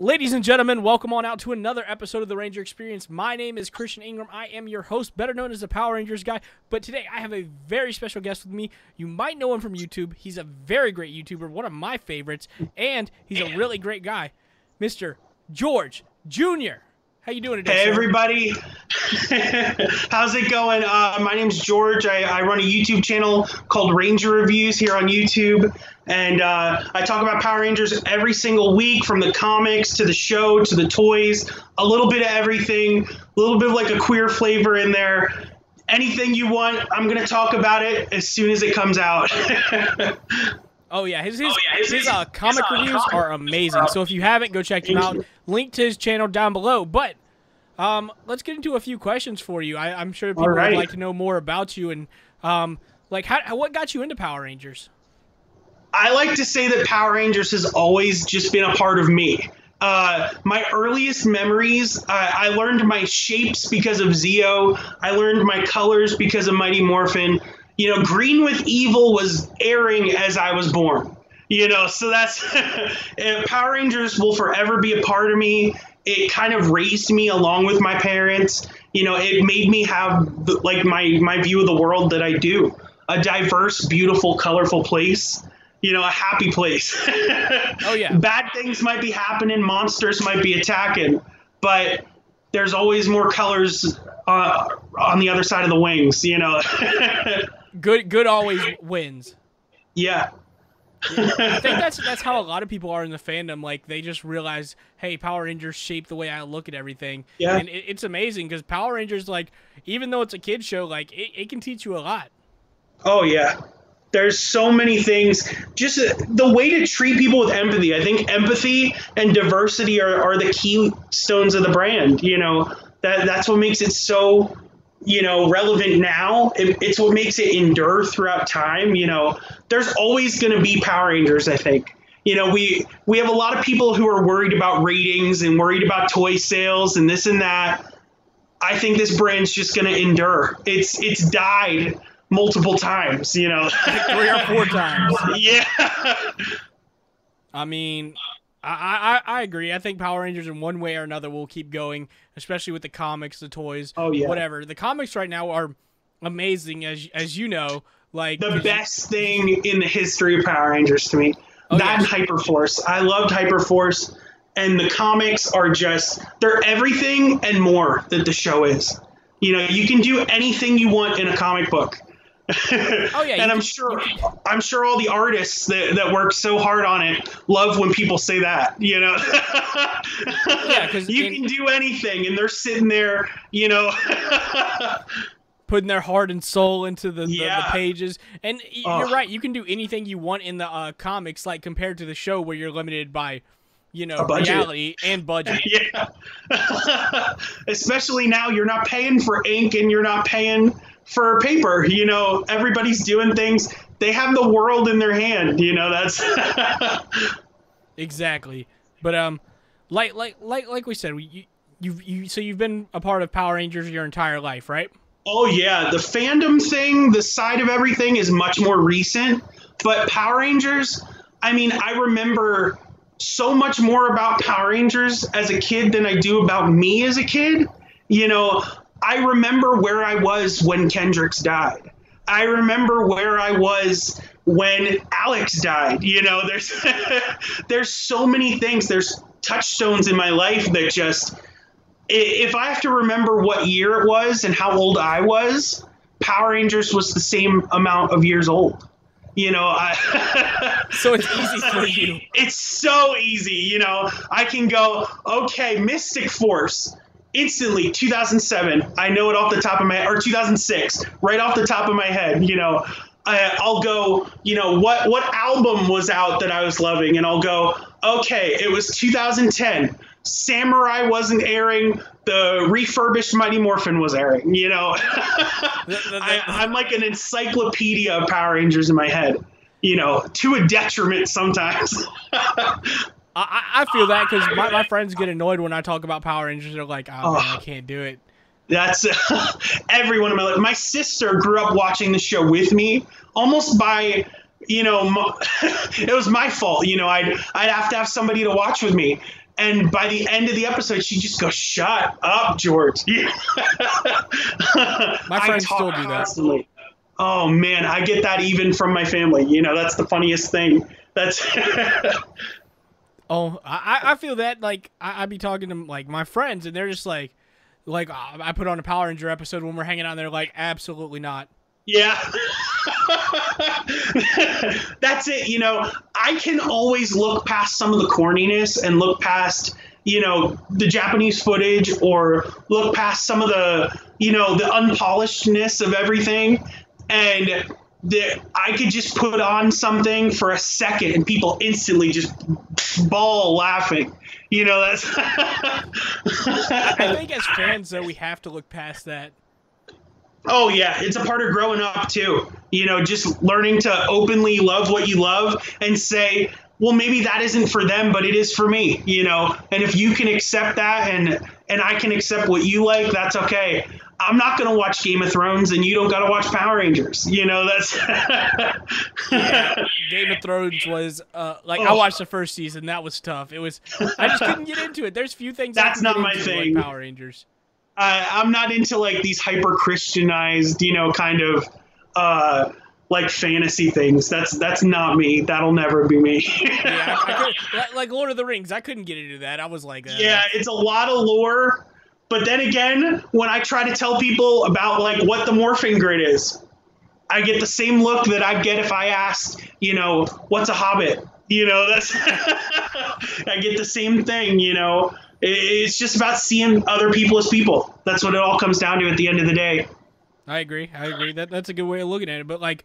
Ladies and gentlemen, welcome on out to another episode of the Ranger Experience. My name is Christian Ingram. I am your host, better known as the Power Rangers guy. But today I have a very special guest with me. You might know him from YouTube. He's a very great YouTuber, one of my favorites, and he's a really great guy, Mr. George Jr. How you doing today? Hey sir? everybody, how's it going? Uh, my name's George. I, I run a YouTube channel called Ranger Reviews here on YouTube, and uh, I talk about Power Rangers every single week, from the comics to the show to the toys, a little bit of everything, a little bit of like a queer flavor in there. Anything you want, I'm gonna talk about it as soon as it comes out. Oh yeah, his his, Oh, yeah, his, his- uh, his, comic uh, reviews are amazing. So if you haven't, go check him out. Link to his channel down below. But um, let's get into a few questions for you. I, I'm sure people would like to know more about you and um, like how, what got you into Power Rangers? I like to say that Power Rangers has always just been a part of me. Uh, my earliest memories, I, I learned my shapes because of Zeo. I learned my colors because of Mighty Morphin. You know, Green with Evil was airing as I was born. You know, so that's Power Rangers will forever be a part of me. It kind of raised me along with my parents. You know, it made me have the- like my my view of the world that I do. A diverse, beautiful, colorful place you know, a happy place. Oh, yeah. Bad things might be happening, monsters might be attacking, but there's always more colors uh, on the other side of the wings, you know. Good good always wins. yeah. I think that's that's how a lot of people are in the fandom. Like they just realize, hey, Power Rangers shape the way I look at everything. Yeah. and it, it's amazing because Power Rangers, like, even though it's a kid show, like it, it can teach you a lot. Oh yeah. There's so many things. Just uh, the way to treat people with empathy. I think empathy and diversity are, are the keystones of the brand. You know, that that's what makes it so, you know, relevant now. It, it's what makes it endure throughout time. You know, there's always going to be Power Rangers. I think. You know, we we have a lot of people who are worried about ratings and worried about toy sales and this and that. I think this brand's just going to endure. It's it's died multiple times. You know. Three or four times. yeah. I mean, I, I I agree. I think Power Rangers in one way or another will keep going, especially with the comics, the toys, Oh, yeah. whatever. The comics right now are amazing, as as you know. Like the best thing in the history of Power Rangers to me. Oh, that yes. Hyperforce. I loved Hyperforce. And the comics are just, they're everything and more that the show is. You know, you can do anything you want in a comic book. Oh, yeah, and I'm can- sure, I'm sure all the artists that, that work so hard on it love when people say that. You know, Yeah, 'cause you in- can do anything, and they're sitting there. You know, putting their heart and soul into the, the, the pages. And y- you're right, you can do anything you want in the uh, comics, like compared to the show where you're limited by, you know, reality and budget. yeah. Especially now, you're not paying for ink and you're not paying for paper. You know, everybody's doing things. They have the world in their hand. You know, that's. Exactly. But um, like like like like we said, we, you you've you so you've been a part of Power Rangers your entire life, right? oh, yeah. The fandom thing, the side of everything is much more recent. But Power Rangers, I mean, I remember so much more about Power Rangers as a kid than I do about me as a kid. You know, I remember where I was when Kendrix died. I remember where I was when Alex died. You know, there's there's so many things. There's touchstones in my life that just if I have to remember what year it was and how old I was, Power Rangers was the same amount of years old. You know, I So it's easy for you. it's so easy. You know, I can go, okay, Mystic Force, instantly, 2007. I know it off the top of my or 2006, right off the top of my head. You know, I, I'll go, you know, what what album was out that I was loving, and I'll go, okay, it was 2010. Samurai wasn't airing. The refurbished Mighty Morphin was airing. You know, I, I'm like an encyclopedia of Power Rangers in my head. You know, to a detriment sometimes. I, I I feel that because my, my friends get annoyed when I talk about Power Rangers. They're like, oh, man, I can't do it. That's everyone in my life. My sister grew up watching the show with me, almost by, you know, it was my fault. You know, I'd I'd have to have somebody to watch with me, And by the end of the episode, she just goes, "Shut up, George." My friends still do that. Oh man, I get that even from my family. You know, that's the funniest thing. That's. Oh, I, I feel that like I, I be talking to like my friends, and they're just like, like uh, I put on a Power Ranger episode when we're hanging out. and They're like, absolutely not. Yeah. That's it. You know, I can always look past some of the corniness and look past, you know, the Japanese footage or look past some of the, you know, the unpolishedness of everything. And the, I could just put on something for a second and people instantly just ball laughing. You know, that's. I think as fans, though, we have to look past that Oh yeah, it's a part of growing up too. You know, just learning to openly love what you love and say, well, maybe that isn't for them, but it is for me. You know, and if you can accept that and and I can accept what you like, that's okay. I'm not gonna watch Game of Thrones, and you don't gotta watch Power Rangers. You know, that's yeah, Game of Thrones was uh, like oh. I watched the first season. That was tough. It was I just couldn't get into it. There's few things that's not my thing. Like Power Rangers uh, I'm not into like these hyper Christianized, you know, kind of uh, like fantasy things. That's that's not me. That'll never be me. yeah, I, I like Lord of the Rings. I couldn't get into that. I was like, uh, yeah, it's a lot of lore. But then again, when I try to tell people about like what the morphing grid is, I get the same look that I'd get if I asked, you know, what's a hobbit? You know, that's I get the same thing, you know. It's just about seeing other people as people. That's what it all comes down to at the end of the day. I agree. I agree. That that's a good way of looking at it. But like,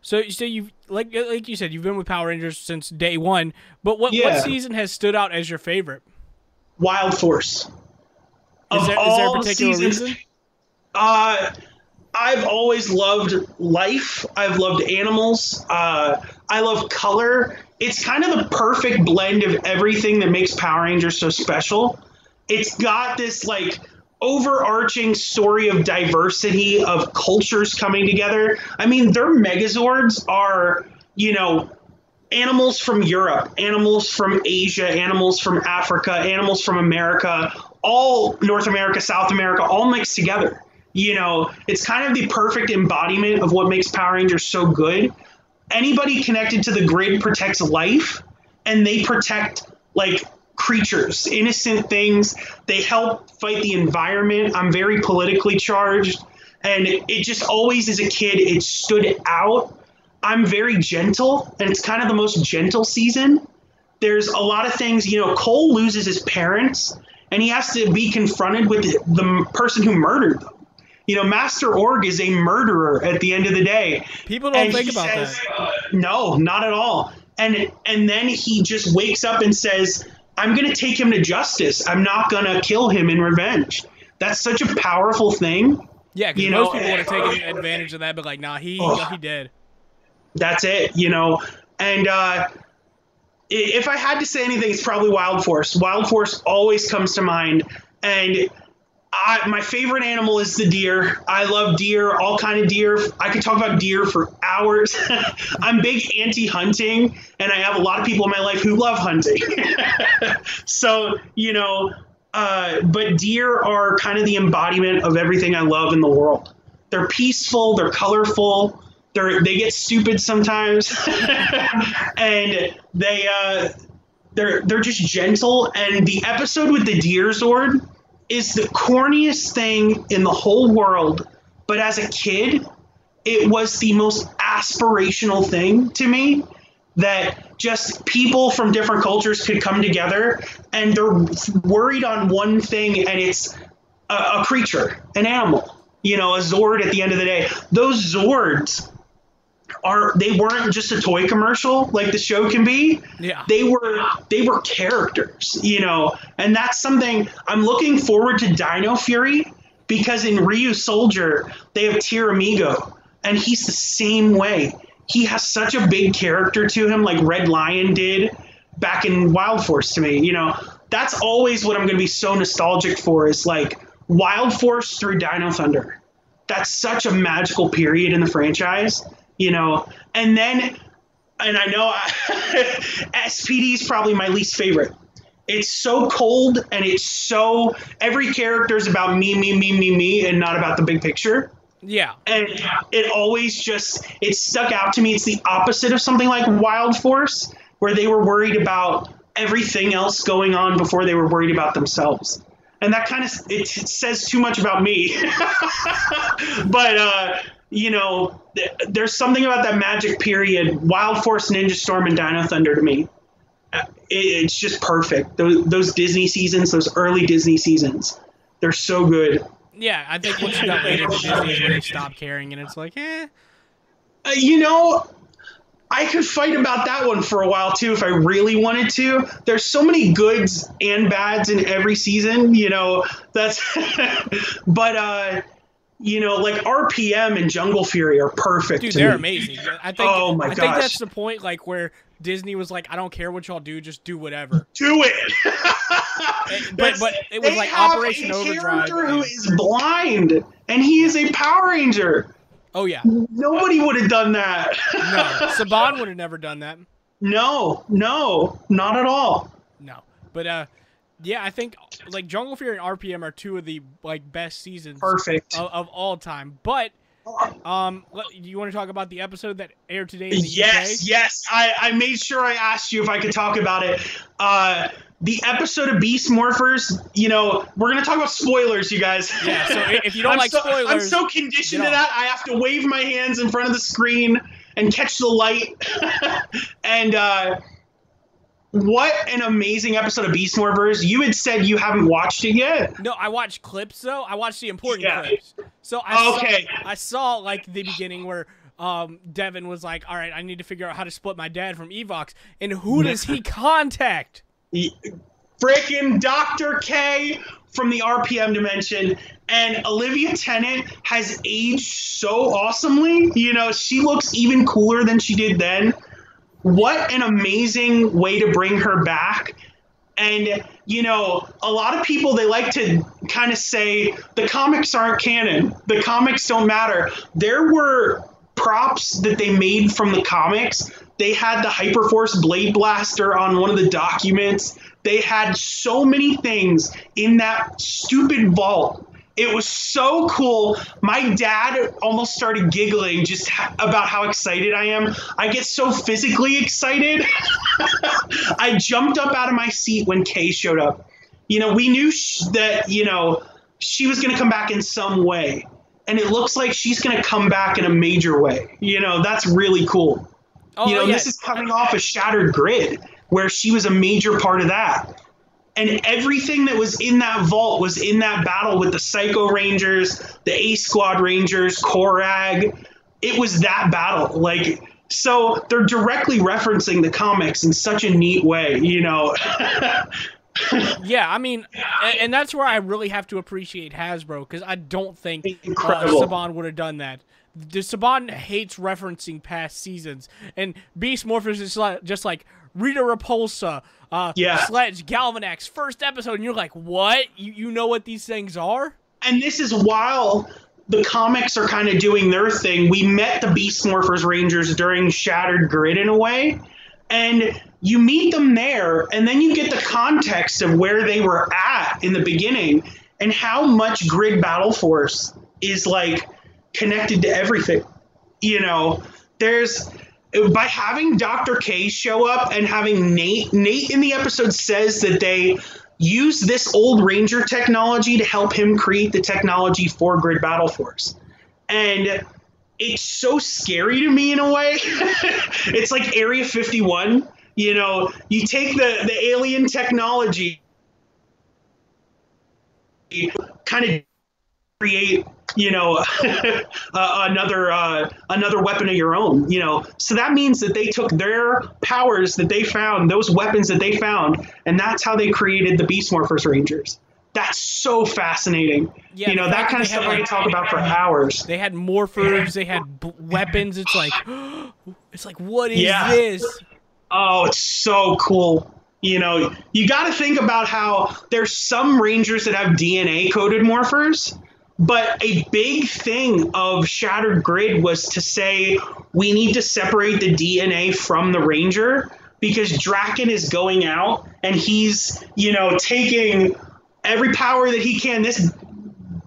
so so you like uh, like you said, you've been with Power Rangers since day one. But what yeah. what season has stood out as your favorite? Wild Force. Is there, is there a particular seasons, reason? Uh, I've always loved life. I've loved animals. Uh, I love color it's kind of the perfect blend of everything that makes Power Rangers so special. It's got this like overarching story of diversity of cultures coming together. I mean, their Megazords are, you know, animals from Europe, animals from Asia, animals from Africa, animals from America, all North America, South America, all mixed together. You know, it's kind of the perfect embodiment of what makes Power Rangers so good anybody connected to the grid protects life and they protect like creatures, innocent things. They help fight the environment. I'm very politically charged. And it just always, as a kid, it stood out. I'm very gentle, and it's kind of the most gentle season. There's a lot of things, you know, Cole loses his parents, and he has to be confronted with the, the person who murdered them. You know, Master Org is a murderer at the end of the day. People don't and think about says, that. No, not at all. And and then he just wakes up and says, "I'm going to take him to justice. I'm not going to kill him in revenge." That's such a powerful thing. Yeah, because most know, people would have taken advantage of that, but like, nah, he oh, he did. That's it, you know. And uh, if I had to say anything, it's probably Wild Force. Wild Force always comes to mind, and I, my favorite animal is the deer. I love deer, all kind of deer. I could talk about deer for hours. I'm big anti-hunting, and I have a lot of people in my life who love hunting. so you know, uh, but deer are kind of the embodiment of everything I love in the world. They're peaceful. They're colorful. They're they get stupid sometimes, and they uh, they're they're just gentle. And the episode with the deer Zord is the corniest thing in the whole world. But as a kid, it was the most aspirational thing to me that just people from different cultures could come together and they're worried on one thing and it's a, a creature, an animal, you know, a Zord at the end of the day. Those Zords are they weren't just a toy commercial like the show can be. Yeah. They were they were characters, you know. And that's something I'm looking forward to Dino Fury because in Ryusoulger they have Tyramigo and he's the same way. He has such a big character to him like Red Lion did back in Wild Force to me, you know. That's always what I'm going to be so nostalgic for is like Wild Force through Dino Thunder. That's such a magical period in the franchise you know, and then, and I know I, SPD is probably my least favorite. It's so cold and it's so every character is about me, me, me, me, me, and not about the big picture. Yeah. And it always just it stuck out to me. It's the opposite of something like Wild Force, where they were worried about everything else going on before they were worried about themselves. And that kind of it, it says too much about me. but uh, you know, there's something about that magic period, Wild Force, Ninja Storm, and Dino Thunder to me. It, it's just perfect. Those, those Disney seasons, those early Disney seasons, they're so good. Yeah, I think once you got later into Disney is when they stopped caring, and it's like, eh. Uh, you know, I could fight about that one for a while too if I really wanted to. There's so many goods and bads in every season, you know. That's but uh you know, like RPM and Jungle Fury are perfect. Dude, they're me. amazing. I think. Oh my I think that's the point, like where Disney was like, I don't care what y'all do, just do whatever. Do it. but but it was they like have Operation a Overdrive. character who is blind, and he is a Power Ranger. Oh yeah, Nobody would have done that. no, Saban would have never done that. no, no, not at all. No, but uh, yeah, I think like Jungle Fury and RPM are two of the like best seasons Perfect. of, of all time. But um, let- you want to talk about the episode that aired today in the Yes, UK? yes. I, I made sure I asked you if I could talk about it. Uh, the episode of Beast Morphers, you know, we're going to talk about spoilers, you guys. Yeah, so if you don't I'm like so, I'm so conditioned to that. I have to wave my hands in front of the screen and catch the light. and uh, what an amazing episode of Beast Morphers. You had said you haven't watched it yet. No, I watched clips though. I watched the important Yeah. clips. So I Okay. saw, I saw like the beginning where um Devin was like, "All right, I need to figure out how to split my dad from Evox." And who does he contact? freaking Dr. K from the RPM dimension. And Olivia Tennet has aged so awesomely. You know, she looks even cooler than she did then. What an amazing way to bring her back. And, you know, a lot of people, they like to kind of say the comics aren't canon, the comics don't matter. There were props that they made from the comics. They had the Hyperforce Blade Blaster on one of the documents. They had so many things in that stupid vault. It was so cool. My dad almost started giggling just about how excited I am. I get so physically excited. I jumped up out of my seat when Kay showed up. You know, we knew sh- that, you know, she was going to come back in some way. And it looks like she's going to come back in a major way. You know, that's really cool. Oh you know, yeah, this is coming off a Shattered Grid, where she was a major part of that. And everything that was in that vault was in that battle with the Psycho Rangers, the Ace Squad Rangers, Korag. It was that battle. Like, so they're directly referencing the comics in such a neat way, you know. yeah. I mean, and, and that's where I really have to appreciate Hasbro because I don't think uh, Saban would have done that. The Saban hates referencing past seasons, and Beast Morphers is like, just like Rita Repulsa, uh, Yeah. Sledge, Galvanax, first episode, and you're like, what? You you know what these things are? and this is while the comics are kind of doing their thing. We met the Beast Morphers Rangers during Shattered Grid in a way, and you meet them there, and then you get the context of where they were at in the beginning and how much Grid Battle Force is like connected to everything. You know, there's by having Dr. K show up and having Nate Nate in the episode says that they use this old Ranger technology to help him create the technology for Grid Battle Force. And it's so scary to me in a way. it's like Area 51. You know, you take the, the alien technology, kind of create you know uh, another uh, another weapon of your own you know so that means that they took their powers that they found those weapons that they found and that's how they created the beast morphers rangers that's so fascinating Yeah, you know that kind of stuff had, i could talk about for hours They had morphers, they had b- weapons. It's like, it's like, what is Yeah. this? Oh, it's so cool. You know, you got to think about how there's some rangers that have DNA coded morphers, but a big thing of Shattered Grid was to say we need to separate the DNA from the ranger because Drakkon is going out and he's, you know, taking every power that he can. This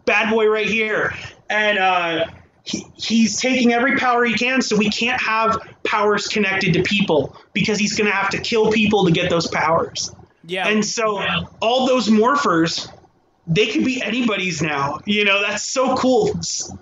bad boy right here. And uh, he, he's taking every power he can, so we can't have powers connected to people because he's going to have to kill people to get those powers. Yeah. And so all those morphers, they could be anybody's now. You know, that's so cool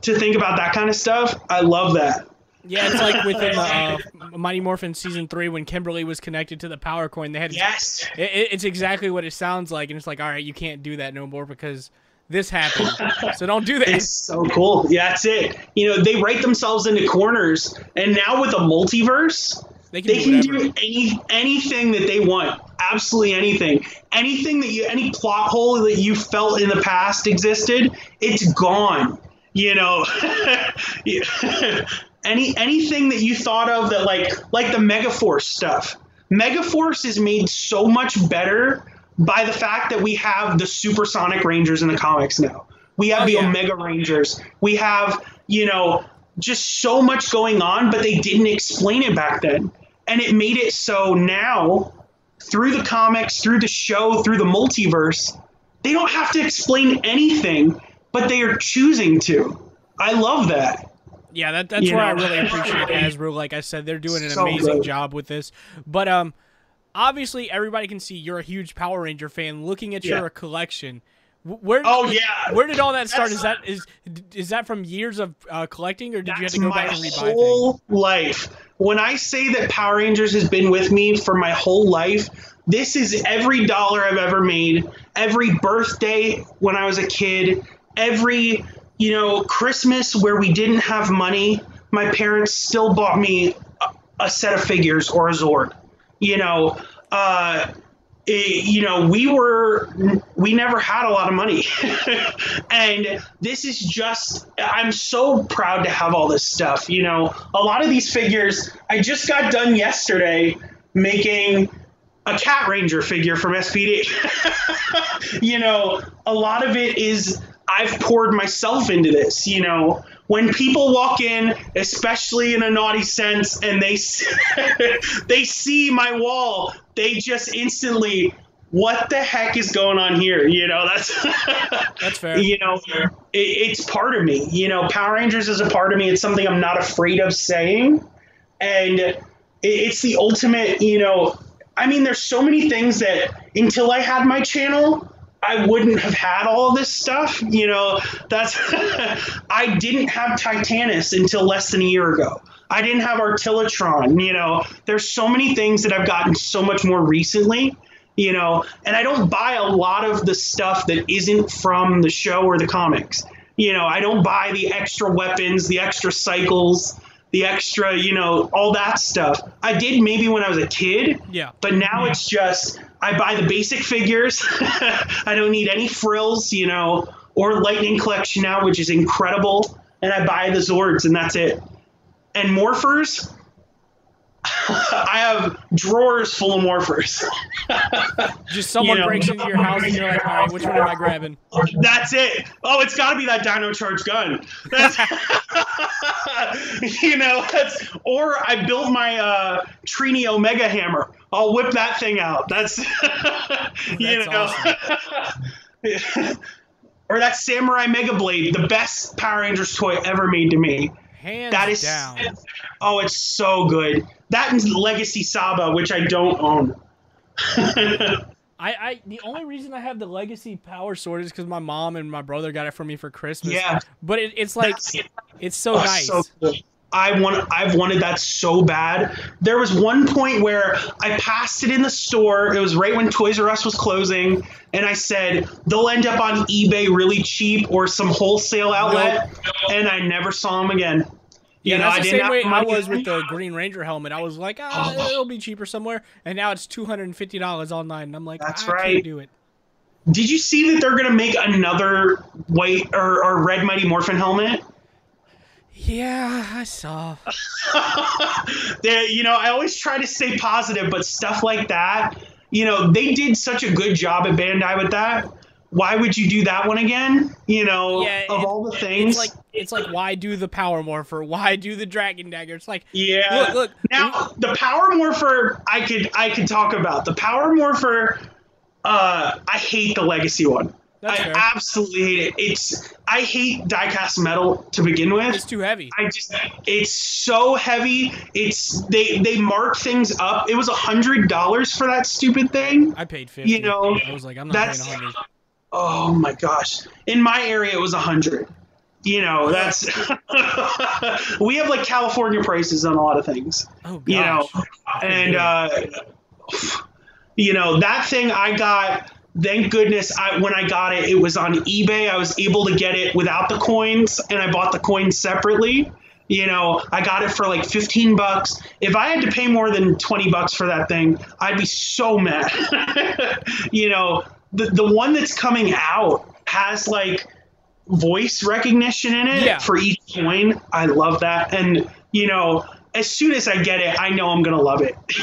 to think about that kind of stuff. I love that. Yeah, it's like within the uh, Mighty Morphin season three when Kimberly was connected to the power coin. They had yes, it, it's exactly what it sounds like, and it's like, all right, you can't do that no more because this happened. so don't do that. It's so cool. Yeah, that's it. You know, they write themselves into corners, and now with a multiverse, they can, they do, can do any anything that they want. Absolutely anything. Anything that you, any plot hole that you felt in the past existed, it's gone. You know, any anything that you thought of that like like the Megaforce stuff. Megaforce is made so much better by the fact that we have the supersonic rangers in the comics now. We have Oh, the yeah. Omega Rangers. We have, you know, just so much going on, but they didn't explain it back then. And it made it so now, through the comics, through the show, through the multiverse, they don't have to explain anything, but they are choosing to. I love that. Yeah, that, that's You where I really appreciate Hasbro. Like I said, they're doing an So amazing good. job with this. But um, obviously everybody can see you're a huge Power Ranger fan. Looking at Yeah. your collection, Wh- where Oh, yeah. where did all that start? Is That's- that is is that from years of uh, collecting, or did you have to go back and rebuy things? My whole life. When I say that Power Rangers has been with me for my whole life, this is every dollar I've ever made, every birthday when I was a kid, every you know Christmas where we didn't have money, my parents still bought me a, a set of figures or a Zord. You know, uh, it- you know, we were we never had a lot of money, and this is just I'm so proud to have all this stuff. You know, a lot of these figures I just got done yesterday making a cat ranger figure from SPD. you know, a lot of it is I've poured myself into this. You know, when people walk in, especially in a naughty sense, and they s- they see my wall, they just instantly, what the heck is going on here? You know, that's That's fair. you know, it, it's part of me. You know, Power Rangers is a part of me. It's something I'm not afraid of saying, and it, it's the ultimate. You know, I mean, there's so many things that until I had my channel. I wouldn't have had all this stuff, you know. That's I didn't have Titanus until less than a year ago. I didn't have Artillatron, you know. There's so many things that I've gotten so much more recently, you know, and I don't buy a lot of the stuff that isn't from the show or the comics. You know, I don't buy the extra weapons, the extra cycles, the extra, you know, all that stuff. I did maybe when I was a kid, Yeah. but now it's just I buy the basic figures. I don't need any frills, you know, or Lightning Collection now, which is incredible. And I buy the Zords, and that's it. And Morphers, I have drawers full of Morphers. Just someone You know. breaks into your house and you're like, all right, which one am I grabbing? That's it. Oh, it's got to be that Dino Charge gun. That's, you know, that's, or I built my uh, Trini Omega hammer. I'll whip that thing out. That's, you That's know. or that Samurai Mega Blade, the best Power Rangers toy ever made to me. Hands That is, down. oh, it's so good. That is Legacy Saba, which I don't own. I, I the only reason I have the legacy power sword is because my mom and my brother got it for me for Christmas. Yeah. But it, it's like That's- it's so Oh, nice. so. I want. I've wanted that so bad. There was one point where I passed it in the store. It was right when Toys R Us was closing, and I said they'll end up on eBay really cheap or some wholesale outlet, and I never saw them again. yeah, know, that's I the didn't same have way I was with the Green Ranger helmet. I was like, Oh. it'll be cheaper somewhere, and now it's two hundred and fifty dollars online. And I'm like, That's I right. can't do it. Did you see that they're gonna make another white or, or red Mighty Morphin helmet? Yeah, I saw. you know, I always try to stay positive, but stuff like that, you know, they did such a good job at Bandai with that. Why would you do that one again? You know, Yeah, of it- all the things. It's like it's like why do the power morpher? Why do the dragon dagger? It's like Yeah. look, look. Now the power morpher I could I could talk about. The power morpher uh I hate the legacy one. That's I fair. absolutely hate it. It's I hate diecast metal to begin with. It's too heavy. I just it's so heavy. It's they they mark things up. It was a hundred dollars for that stupid thing. I paid fifty. You know, I was like, I'm not that's- paying hundred. Oh my gosh! In my area, it was a hundred. You know, that's we have like California prices on a lot of things. Oh gosh. You know, and uh, you know that thing I got. Thank goodness, I when I got it, it was on eBay. I was able to get it without the coins, and I bought the coins separately. You know, I got it for like 15 bucks. If I had to pay more than 20 bucks for that thing, I'd be so mad. you know, the the one that's coming out has like voice recognition in it Yeah. for each coin. I love that. And you know, as soon as I get it, I know I'm gonna love it.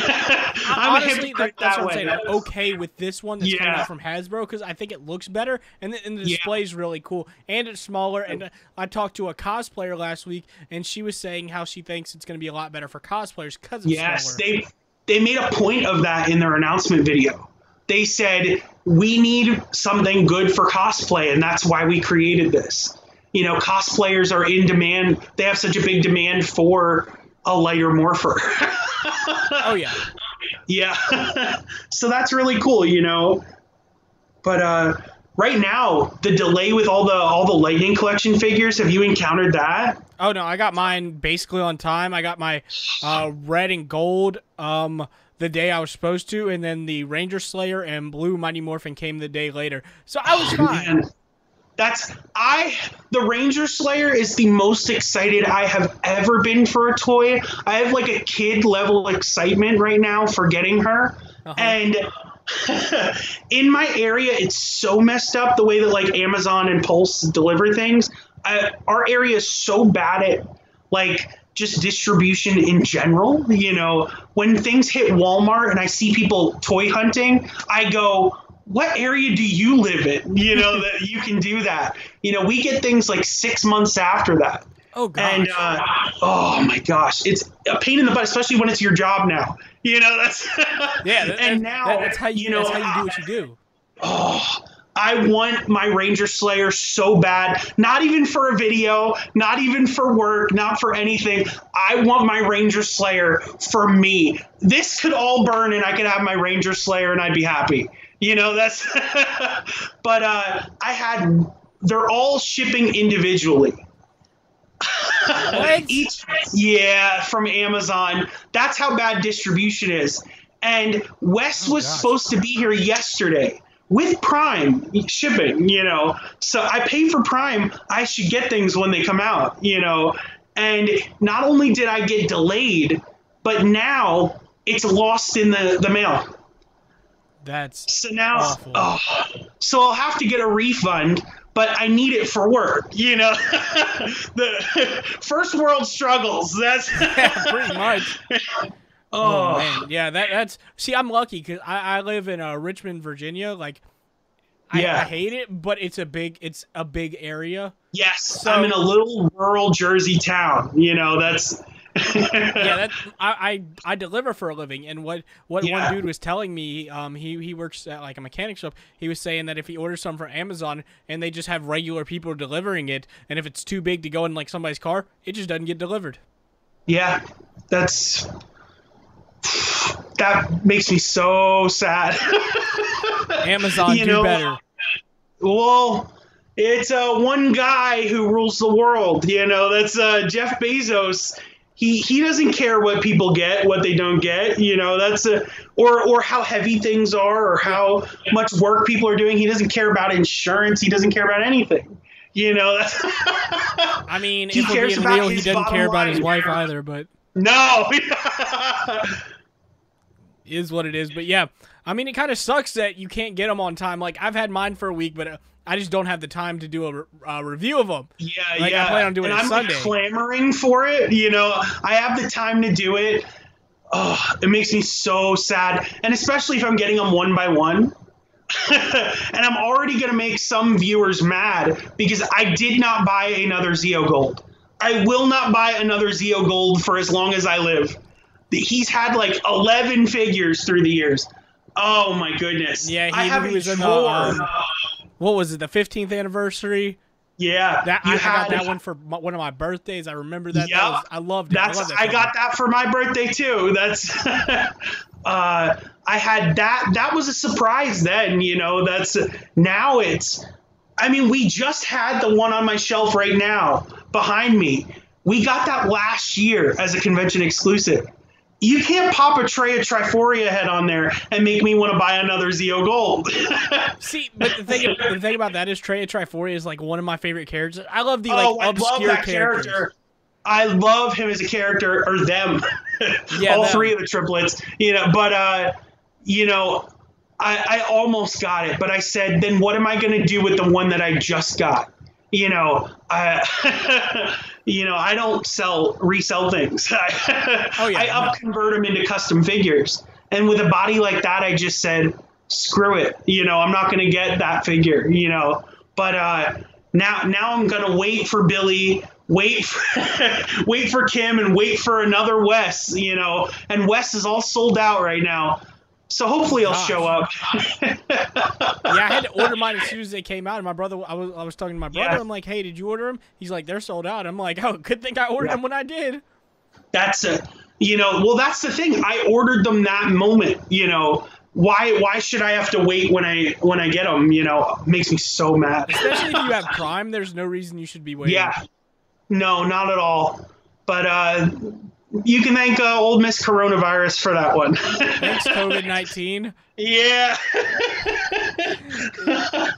I'm a hypocrite that, that's that what I'm way. saying. I'm okay with this one that's coming Yeah. out from Hasbro because I think it looks better and the, and the Yeah. display is really cool and it's smaller. And uh, I talked to a cosplayer last week and she was saying how she thinks it's going to be a lot better for cosplayers because it's Yes, smaller. they they made a point of that in their announcement video. They said we need something good for cosplay, and that's why we created this. You know, cosplayers are in demand. They have such a big demand for a lighter morpher. oh yeah, yeah, so that's really cool. You know, but uh, right now the delay with all the all the Lightning collection figures. Have you encountered that? Oh no, I got mine basically on time. I got my uh, red and gold um the day I was supposed to, and then the Ranger Slayer and Blue Mighty Morphin came the day later. So I was fine. That's I the Ranger Slayer is the most excited I have ever been for a toy. I have like a kid level excitement right now for getting her. Uh-huh. And in my area it's so messed up the way that like Amazon and Pulse deliver things. I, our area is so bad at like just distribution in general. You know, when things hit Walmart and I see people toy hunting, I go, what area do you live in? You know, that you can do that. You know, we get things like six months after that. Oh gosh. And uh, oh my gosh, it's a pain in the butt, especially when it's your job now. You know, that's yeah, that, and that- now that- that's how you, you know how you do what you do. Oh, I want my Ranger Slayer so bad. Not even for a video, not even for work, not for anything. I want my Ranger Slayer for me. This could all burn and I could have my Ranger Slayer and I'd be happy. You know, that's. but uh, I had. They're all shipping individually. What? Each, yeah, from Amazon. That's how bad distribution is. And Wes Oh, was gosh. supposed to be here yesterday with Prime shipping, you know. So I pay for Prime. I should get things when they come out, you know. And not only did I get delayed, but now it's lost in the, the mail. That's So now, Awful. oh, so I'll have to get a refund, but I need it for work. You know, the first world struggles. That's yeah, pretty much. oh, Oh, man, yeah, that that's. See, I'm lucky because I, I live in uh, Richmond, Virginia. Like, I, Yeah. I hate it, but it's a big it's a big area. yes. So- I'm in a little rural Jersey town. You know, that's Yeah, that I, I I deliver for a living, and what what Yeah. one dude was telling me, um, he he works at like a mechanic shop. He was saying that if he orders some from Amazon and they just have regular people delivering it, and if it's too big to go in like somebody's car, it just doesn't get delivered. yeah, that's that makes me so sad. Amazon You do know, better. Well, it's uh, one guy who rules the world. You know, that's uh, Jeff Bezos. He he doesn't care what people get, what they don't get. You know, that's a or or how heavy things are, or how much work people are doing. He doesn't care about insurance. He doesn't care about anything. You know, that's I mean, he if cares being about real, he doesn't care about his wife either. But no. is what it is. But yeah, I mean, it kind of sucks that you can't get them on time. Like I've had mine for a week, but uh, I just don't have the time to do a re- uh, review of them. Yeah, Like, I yeah. plan on doing and it I'm Sunday. clamoring for it. You know, I have the time to do it. Oh, it makes me so sad, and especially if I'm getting them one by one. and I'm already going to make some viewers mad because I did not buy another Zeo Gold. I will not buy another Zeo Gold for as long as I live. He's had like 11 figures through the years. Oh my goodness. Yeah, he, I have he was in the, um, what was it, the 15th anniversary? yeah, That you I, I got had- that one for my, one of my birthdays. I remember that. Yep. that was, I loved it. That's I, that I got that for my birthday too. That's uh, I had that. That was a surprise then. You know, that's now it's. I mean, we just had the one on my shelf right now behind me. We got that last year as a convention exclusive. You can't pop a Trey of Triforia head on there and make me want to buy another Zeo Gold. See, but the thing, the thing about that is Trey Triforia is like one of my favorite characters. I love the like oh, I love obscure that characters. character. I love him as a character, or them. Yeah, all them. three of the triplets. You know, but uh, you know, I, I almost got it, but I said, then what am I going to do with the one that I just got? You know, I, you know, I don't sell resell things. Oh, yeah, I up convert them into custom figures, and with a body like that, I just said, screw it. You know, I'm not going to get that figure. You know, but uh, now now I'm going to wait for Billy. Wait for, wait for Kim and wait for another Wes, you know, and Wes is all sold out right now. So hopefully I'll Gosh. show up. Yeah, I had to order mine as soon as they came out. And my brother, I was, I was talking to my brother. Yeah. I'm like, hey, did you order them? He's like, they're sold out. I'm like, oh, good thing I ordered Yeah. them when I did. that's a you know well that's the thing i ordered them that moment you know why why should i have to wait when i when i get them you know makes me so mad Especially if you have Prime, there's no reason you should be waiting. yeah no not at all but uh you can thank uh, old miss coronavirus for that one Thanks, COVID 19. yeah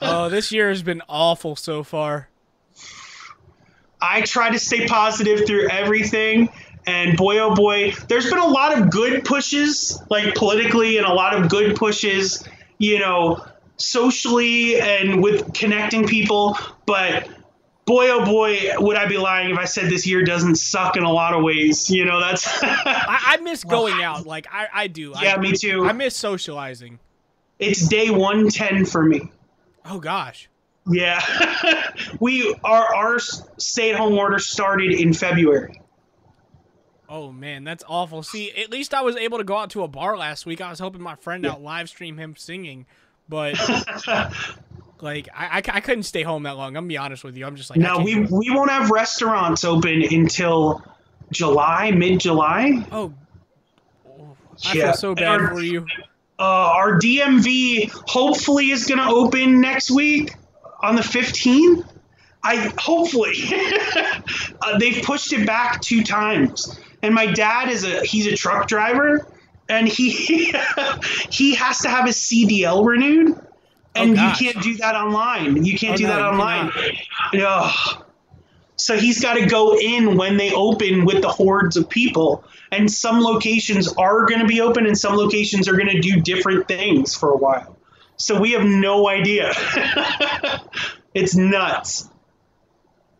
Oh, this year has been awful so far. I try to stay positive through everything. And boy, oh boy, there's been a lot of good pushes, like politically, and a lot of good pushes, you know, socially and with connecting people. But boy, oh boy, would I be lying if I said this year doesn't suck in a lot of ways. You know, that's. I, I miss going out. Like, I, I do. yeah, I, me too. I miss socializing. it's day 110 for me. Oh, gosh. Yeah. we our our stay at home order started in February. Oh man, that's awful. See, at least I was able to go out to a bar last week. I was hoping my friend out live stream him singing, but like I, I, I couldn't stay home that long. I'm gonna be honest with you. I'm just like No, we we won't have restaurants open until July, mid July. oh, I Yeah. feel so bad Our- for you. Uh, our DMV hopefully is going to open next week on the 15th. I hopefully uh, they've pushed it back two times. And my dad is a he's a truck driver, and he he has to have his CDL renewed, and you can't do that online. You can't Oh, do no, that online. Ugh. So he's got to go in when they open with the hordes of people. And some locations are going to be open, and some locations are going to do different things for a while. So we have no idea. it's nuts.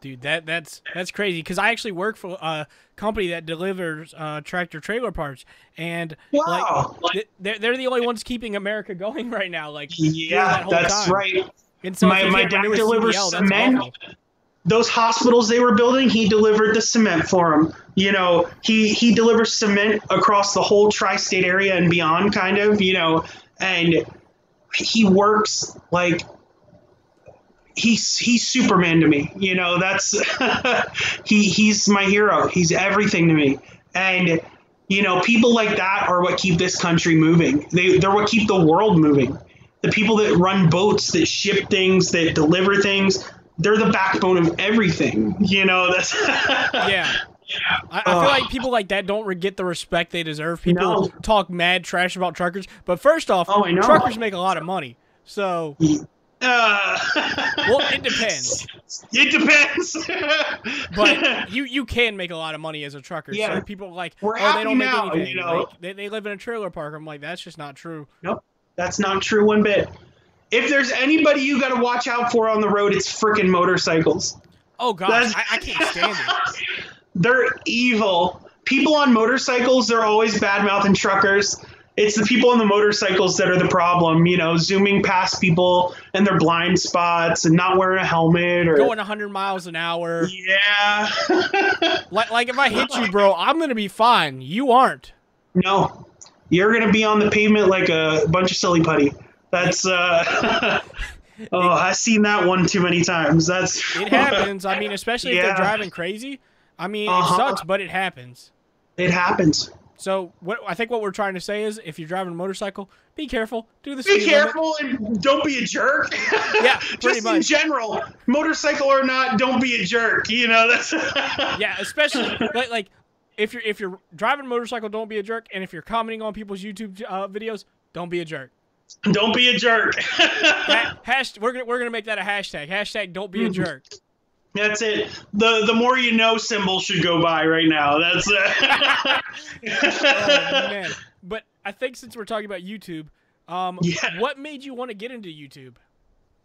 Dude, that that's that's crazy. Because I actually work for a company that delivers uh, tractor trailer parts, and Wow. like they're they're the only ones keeping America going right now. Like during that Yeah, that's time. right. And so My- my dad delivers CDL, cement. Those hospitals they were building, he delivered the cement for them. You know, he he delivers cement across the whole tri-state area and beyond, kind of. You know, and he works like he's he's Superman to me. You know, that's he he's my hero. He's everything to me. And you know, people like that are what keep this country moving. They they're what keep the world moving. The people that run boats, that ship things, that deliver things, they're the backbone of everything. You know, that's Yeah. I, I feel like people like that don't get the respect they deserve. People No. talk mad trash about truckers, but first off, Oh, truckers make a lot of money. So, Uh, well, it depends. it depends. But you you can make a lot of money as a trucker. Yeah. So people like, We're oh, they don't make now, anything. you know. Like, they, they live in a trailer park. I'm like, that's just not true. Nope, that's not true one bit. If there's anybody you got to watch out for on the road, it's freaking motorcycles. Oh gosh, That's- I, I can't stand it. They're evil. People on motorcycles, they're always bad mouthing truckers. It's the people on the motorcycles that are the problem. You know, zooming past people and their blind spots and not wearing a helmet or Going 100 miles an hour. yeah. Like, like if I hit you, bro, I'm gonna be fine. You aren't. no, you're gonna be on the pavement like a bunch of silly putty. That's uh. oh, I've seen that one too many times. That's It happens. I mean, especially if Yeah. they're driving crazy. I mean, Uh-huh. it sucks, but it happens. It happens. So what I think what we're trying to say is, if you're driving a motorcycle, be careful. Do the Be speed limit. careful and don't be a jerk. Yeah, just in general, motorcycle or not, don't be a jerk. You know that's. Yeah, especially like, like if you're if you're driving a motorcycle, don't be a jerk. And if you're commenting on people's YouTube uh, videos, don't be a jerk. Don't be a jerk. Ha- hash, we're gonna we're gonna make that a hashtag. Hashtag don't be a Mm-hmm. jerk. That's it. The the more you know symbol should go by right now. That's uh, Oh man! But I think since we're talking about YouTube, um, Yeah. what made you want to get into YouTube?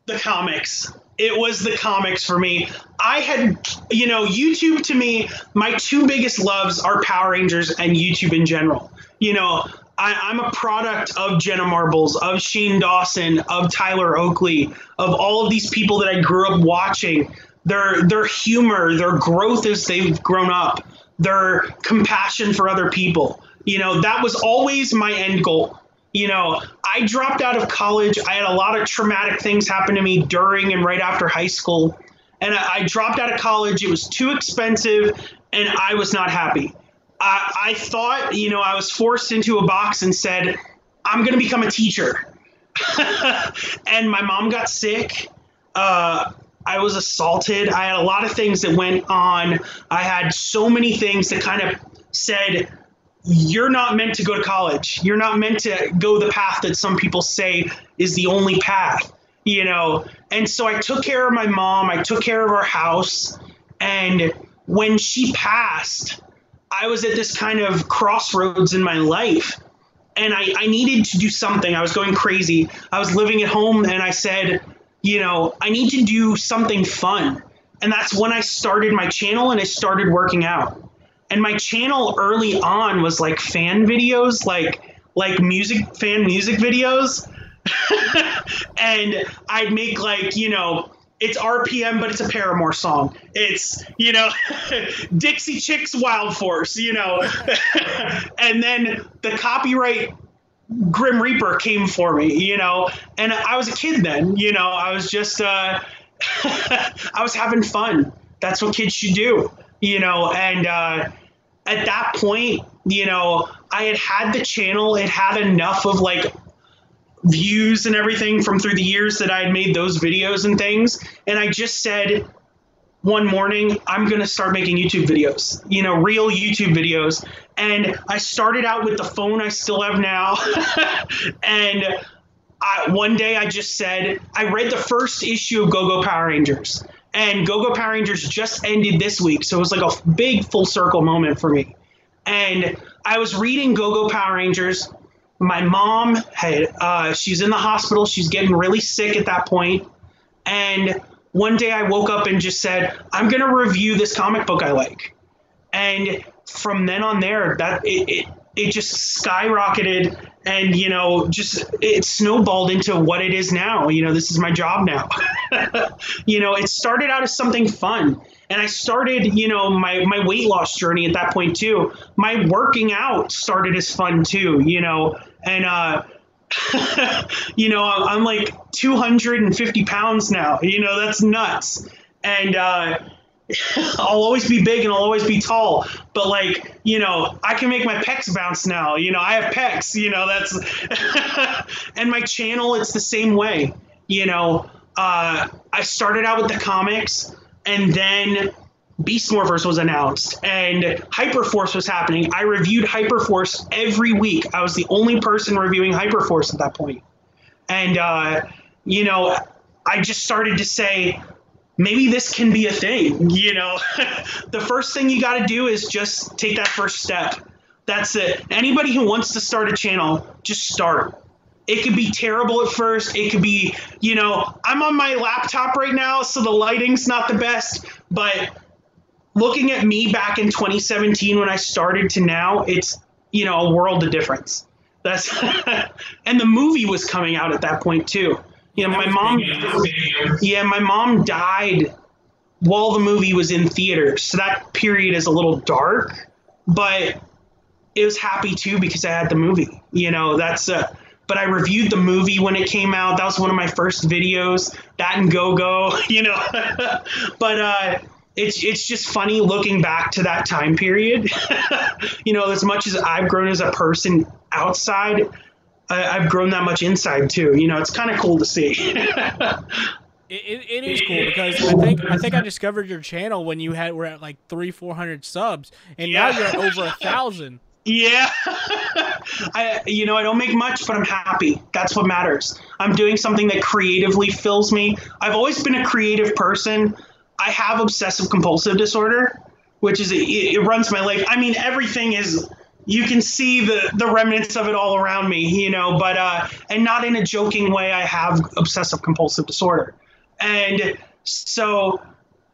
the comics. It was the comics for me. I had, you know, YouTube to me, my two biggest loves are Power Rangers and YouTube in general. You know, I, I'm a product of Jenna Marbles, of Shane Dawson, of Tyler Oakley, of all of these people that I grew up watching. Their their humor, their growth as they've grown up, their compassion for other people. You know, that was always my end goal you know, I dropped out of college. I had a lot of traumatic things happen to me during and right after high school. And I, I dropped out of college. It was too expensive, and I was not happy. I, I thought, you know, I was forced into a box and said, I'm going to become a teacher. and my mom got sick. Uh, I was assaulted. I had a lot of things that went on. I had so many things that kind of said, you're not meant to go to college. You're not meant to go the path that some people say is the only path, you know. And so I took care of my mom, I took care of our house, and when she passed, I was at this kind of crossroads in my life. And I, I needed to do something. I was going crazy. I was living at home and I said, you know, I need to do something fun. And that's when I started my channel and I started working out. And my channel early on was like fan videos like like music fan music videos. And i'd make like you know it's rpm but it's a paramore song. It's you know dixie chicks wild force you know. And then the copyright grim reaper came for me you know? And i was a kid then you know? I was just uh i was having fun. That's what kids should do you know? And uh at that point, you know, I had had the channel, it had enough of like views and everything from through the years that I had made those videos and things. And I just said one morning, I'm going to start making YouTube videos, you know, real YouTube videos. And I started out with the phone I still have now. and I, one day I just said, I read the first issue of Go Go Power Rangers and Go Go Power Rangers just ended this week, so it was like a big full circle moment for me. And I was reading Go Go Power Rangers. My mom had uh, she's in the hospital. She's getting really sick at that point. And one day I woke up and just said, "I'm going to review this comic book I like." And from then on there, that it, it it just skyrocketed and you know just it snowballed into what it is now. You know this is my job now. You know it started out as something fun. And i started you know my my weight loss journey at that point too. My working out started as fun too you know. And uh you know i'm like 250 pounds now. You know that's nuts. And uh I'll always be big and I'll always be tall, but like, you know, I can make my pecs bounce now. You know, I have pecs, you know, that's and my channel it's the same way. You know, uh I started out with the comics and then Beast Morphers was announced and Hyperforce was happening. I reviewed Hyperforce every week. I was the only person reviewing Hyperforce at that point. And uh, you know, I just started to say, maybe this can be a thing you know? The first thing you got to do is just take that first step. That's it. Anybody who wants to start a channel just start. It could be terrible at first. It could be you know i'm on my laptop right now so the lighting's not the best but looking at me back in 2017 when i started to now it's you know a world of difference. That's and the movie was coming out at that point too. Know, my mom. Yeah, my mom died while the movie was in theaters, so that period is a little dark, but it was happy too because I had the movie. You know, that's uh, but I reviewed the movie when it came out. That was one of my first videos. That and Go Go, you know. but uh, it's it's just funny looking back to that time period. you know, as much as I've grown as a person outside, I, have grown that much inside too. You know, it's kind of cool to see. It, it is cool because I think I think I discovered your channel when you had were at like three four hundred subs, and yeah. now you're over a thousand. Yeah. I you know, I don't make much, but I'm happy. That's what matters. I'm doing something that creatively fills me. I've always been a creative person. I have obsessive compulsive disorder, which is it, it runs my life. I mean, everything is you can see the the remnants of it all around me, you know, but uh and not in a joking way I have obsessive compulsive disorder. And so,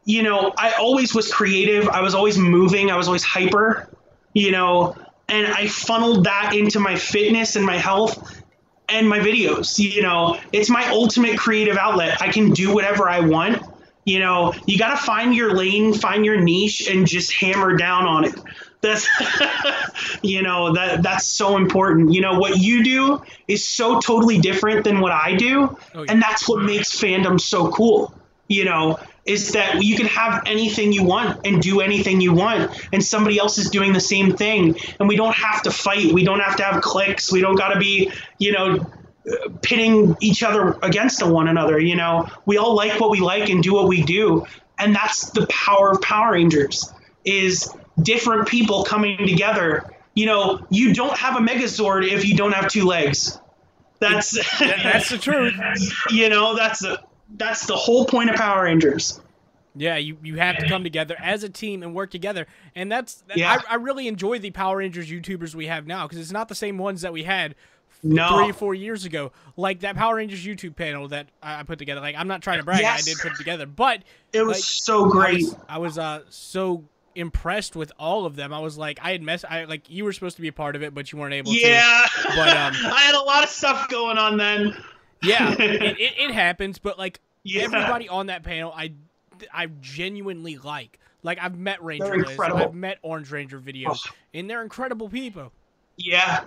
you know, I always was creative. I was always moving. I was always hyper, you know, and I funneled that into my fitness and my health and my videos. You know, it's my ultimate creative outlet. I can do whatever I want. You know, you got to find your lane, find your niche, and just hammer down on it. That's, you know, that that's so important. You know, what you do is so totally different than what I do, oh, yeah. and that's what makes fandom so cool. You know, is that you can have anything you want and do anything you want and somebody else is doing the same thing and we don't have to fight we don't have to have clicks we don't got to be you know pitting each other against one another you know we all like what we like and do what we do and that's the power of power rangers is different people coming together you know you don't have a megazord if you don't have two legs that's that's the truth you know that's the that's the whole point of Power Rangers. Yeah, you, you have to come together as a team and work together, and that's yeah. I, I really enjoy the Power Rangers YouTubers we have now because it's not the same ones that we had no. three or four years ago. Like that Power Rangers YouTube panel that I put together. Like I'm not trying to brag, yes. I did put it together, but it was like, so great. I was, I was uh so impressed with all of them. I was like, I had mess. I like you were supposed to be a part of it, but you weren't able yeah. to. Yeah, but um, I had a lot of stuff going on then. yeah, it, it, it happens, but like yeah. everybody on that panel, I I genuinely like. Like I've met Ranger Liz, I've met Orange Ranger videos, oh. and they're incredible people. Yeah,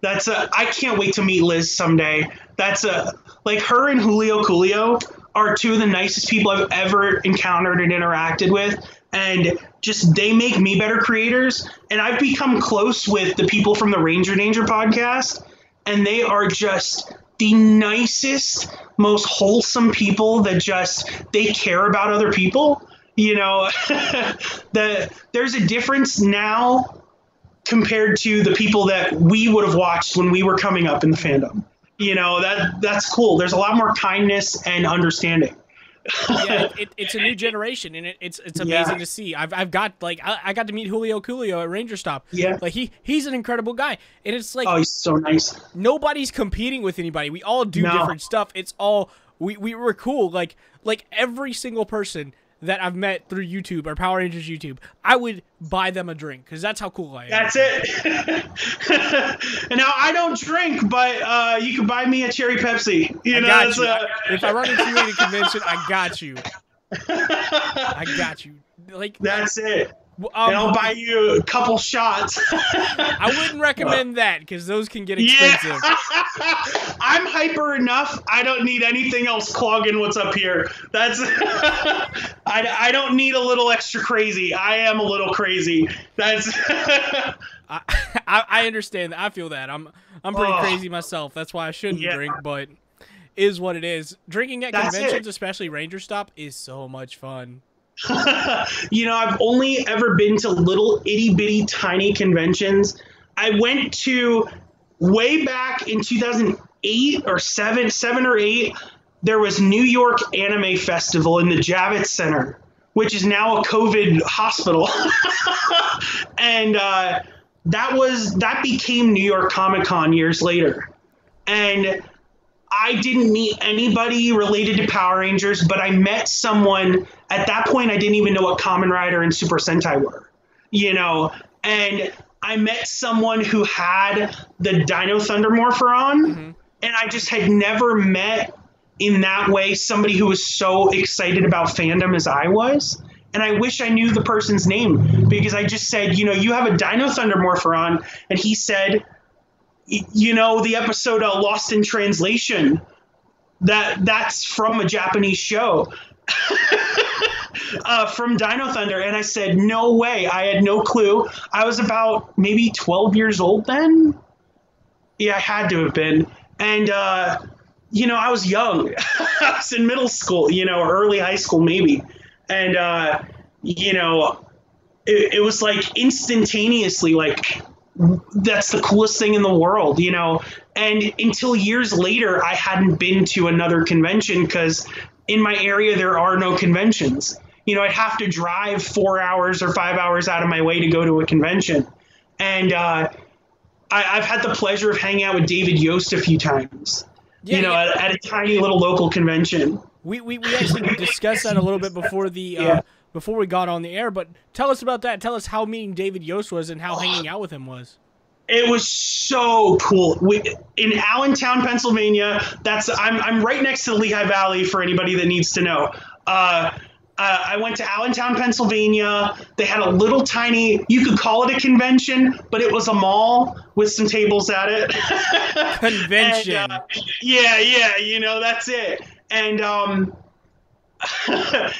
that's a. I can't wait to meet Liz someday. That's a like her and Julio Coolio are two of the nicest people I've ever encountered and interacted with, and just they make me better creators. And I've become close with the people from the Ranger Danger podcast, and they are just the nicest, most wholesome people that just they care about other people. You know, the there's a difference now compared to the people that we would have watched when we were coming up in the fandom. You know, that that's cool. There's a lot more kindness and understanding yeah, it, it's a new generation, and it, it's it's amazing yeah. to see. I've, I've got like I, I, got to meet Julio Coolio at Ranger Stop. Yeah, like he he's an incredible guy, and it's like oh, he's so nice. Nobody's competing with anybody. We all do no. different stuff. It's all we we were cool. Like like every single person that I've met through YouTube or Power Rangers YouTube, I would buy them a drink because that's how cool I am. That's it. now I don't drink, but uh, you can buy me a cherry Pepsi. You I know, got you. Uh... if I run into you at a convention, I got you. I got you. Like that's it. Um, and I'll buy you a couple shots. I wouldn't recommend that because those can get expensive. Yeah. I'm hyper enough. I don't need anything else clogging what's up here. That's I, I don't need a little extra crazy. I am a little crazy. That's I, I understand that. I feel that. I'm I'm pretty oh, crazy myself. That's why I shouldn't yeah. drink, but is what it is. Drinking at That's conventions, it. especially Ranger Stop, is so much fun. you know, I've only ever been to little itty bitty tiny conventions. I went to way back in 2008 or 7, 7 or 8. There was New York Anime Festival in the Javits Center, which is now a COVID hospital. and uh, that was that became New York Comic Con years later. And I didn't meet anybody related to Power Rangers, but I met someone at that point. I didn't even know what Kamen Rider and Super Sentai were, you know, and I met someone who had the Dino Thunder Morpher on, Mm-hmm. and I just had never met in that way somebody who was so excited about fandom as I was. And I wish I knew the person's name because I just said, you know, you have a Dino Thunder Morpher on, and he said, you know, the episode uh, Lost in Translation, that that's from a Japanese show. uh, from Dino Thunder, and I said, "No way!" I had no clue. I was about maybe 12 years old then. Yeah, I had to have been, and uh, you know, I was young. I was in middle school, you know, early high school maybe, and uh, you know, it, it was like instantaneously like that's the coolest thing in the world, you know. And until years later, I hadn't been to another convention because in my area there are no conventions. You know, I'd have to drive four hours or five hours out of my way to go to a convention. And uh, I, I've had the pleasure of hanging out with David Yost a few times. Yeah, you know, yeah. at, at a tiny little local convention. We, we, we actually discussed that a little bit before the uh, Yeah. before we got on the air. But tell us about that. Tell us how meeting David Yost was and how hanging out with him was. It was so cool. We, in Allentown, Pennsylvania. That's I'm I'm right next to the Lehigh Valley for anybody that needs to know. Uh, uh, I went to Allentown, Pennsylvania. They had a little tiny, you could call it a convention, but it was a mall with some tables at it. Convention. And, uh, yeah, yeah, you know, that's it. And um,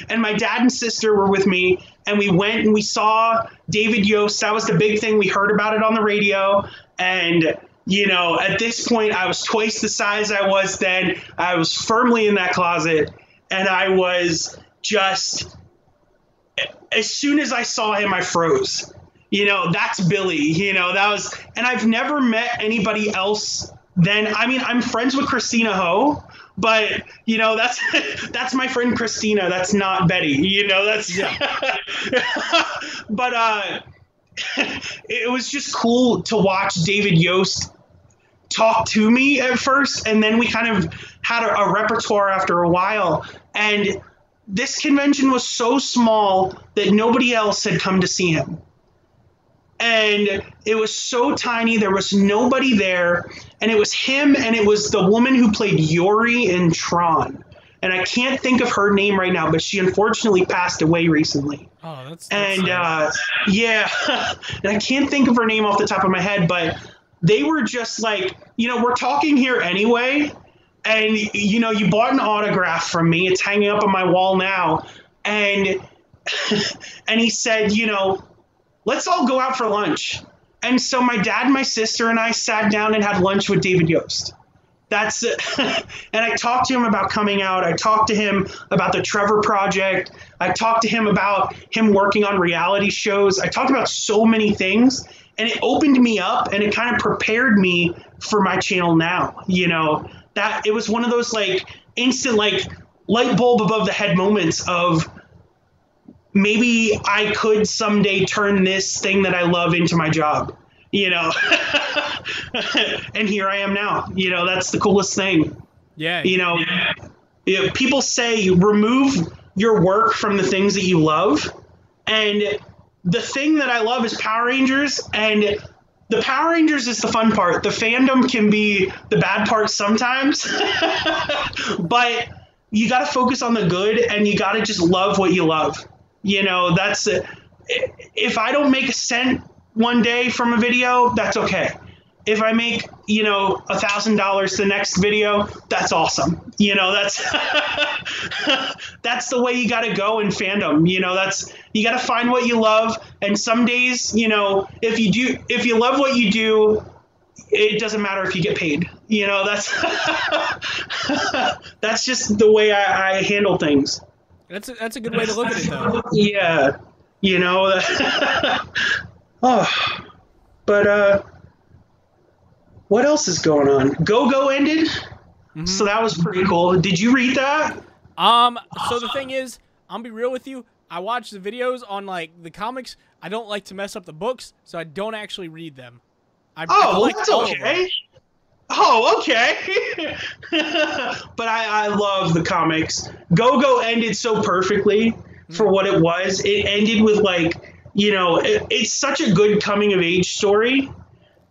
and my dad and sister were with me, and we went and we saw David Yost. That was the big thing. We heard about it on the radio, and you know, at this point, I was twice the size I was then. I was firmly in that closet, and I was just. As soon as I saw him, I froze. You know, that's Billy. You know, that was, and I've never met anybody else. Then, I mean, I'm friends with Kristina Ho, but you know that's that's my friend Kristina. That's not Betty. You know that's Yeah. but uh, it was just cool to watch David Yost talk to me at first, and then we kind of had a, a repertoire after a while. And this convention was so small that nobody else had come to see him. And it was so tiny there was nobody there. And it was him and it was the woman who played yori in tron. And i can't think of her name right now but she unfortunately passed away recently. Oh, that's, that's and uh, yeah and i can't think of her name off the top of my head but they were just like you know we're talking here anyway and you know you bought an autograph from me it's hanging up on my wall now and and he said you know let's all go out for lunch and so my dad my sister and i sat down and had lunch with david yost that's it. and I talked to him about coming out. I talked to him about the Trevor Project. I talked to him about him working on reality shows. I talked about so many things, and it opened me up and it kind of prepared me for my channel now. You know that it was one of those like instant like light bulb above the head moments of maybe I could someday turn this thing that I love into my job. You know, and here I am now. You know, that's the coolest thing yeah, you know, you know, people say remove your work from the things that you love and the thing that i love is power rangers and the power rangers is the fun part. The fandom can be the bad part sometimes but you got to focus on the good and you got to just love what you love. You know that's if i don't make a cent one day from a video that's okay if I make, you know, a thousand dollars the next video, that's awesome. You know, that's that's the way you gotta go in fandom. You know, that's you gotta find what you love. And some days, you know, if you do if you love what you do, it doesn't matter if you get paid. You know, that's that's just the way I, I handle things. that's a, that's a good way to look at it, though. Yeah. You know, oh, but uh, what else is going on? Go Go ended, so that was pretty cool. Did you read that? Um, so the thing is, I'm gonna be real with you. I watch the videos on like the comics. I don't like to mess up the books, so I don't actually read them. I, I Oh, collect that's of them. okay. Oh, okay. but I, I love the comics. Go Go ended so perfectly for what it was. It ended with like you know, it, it's such a good coming of age story.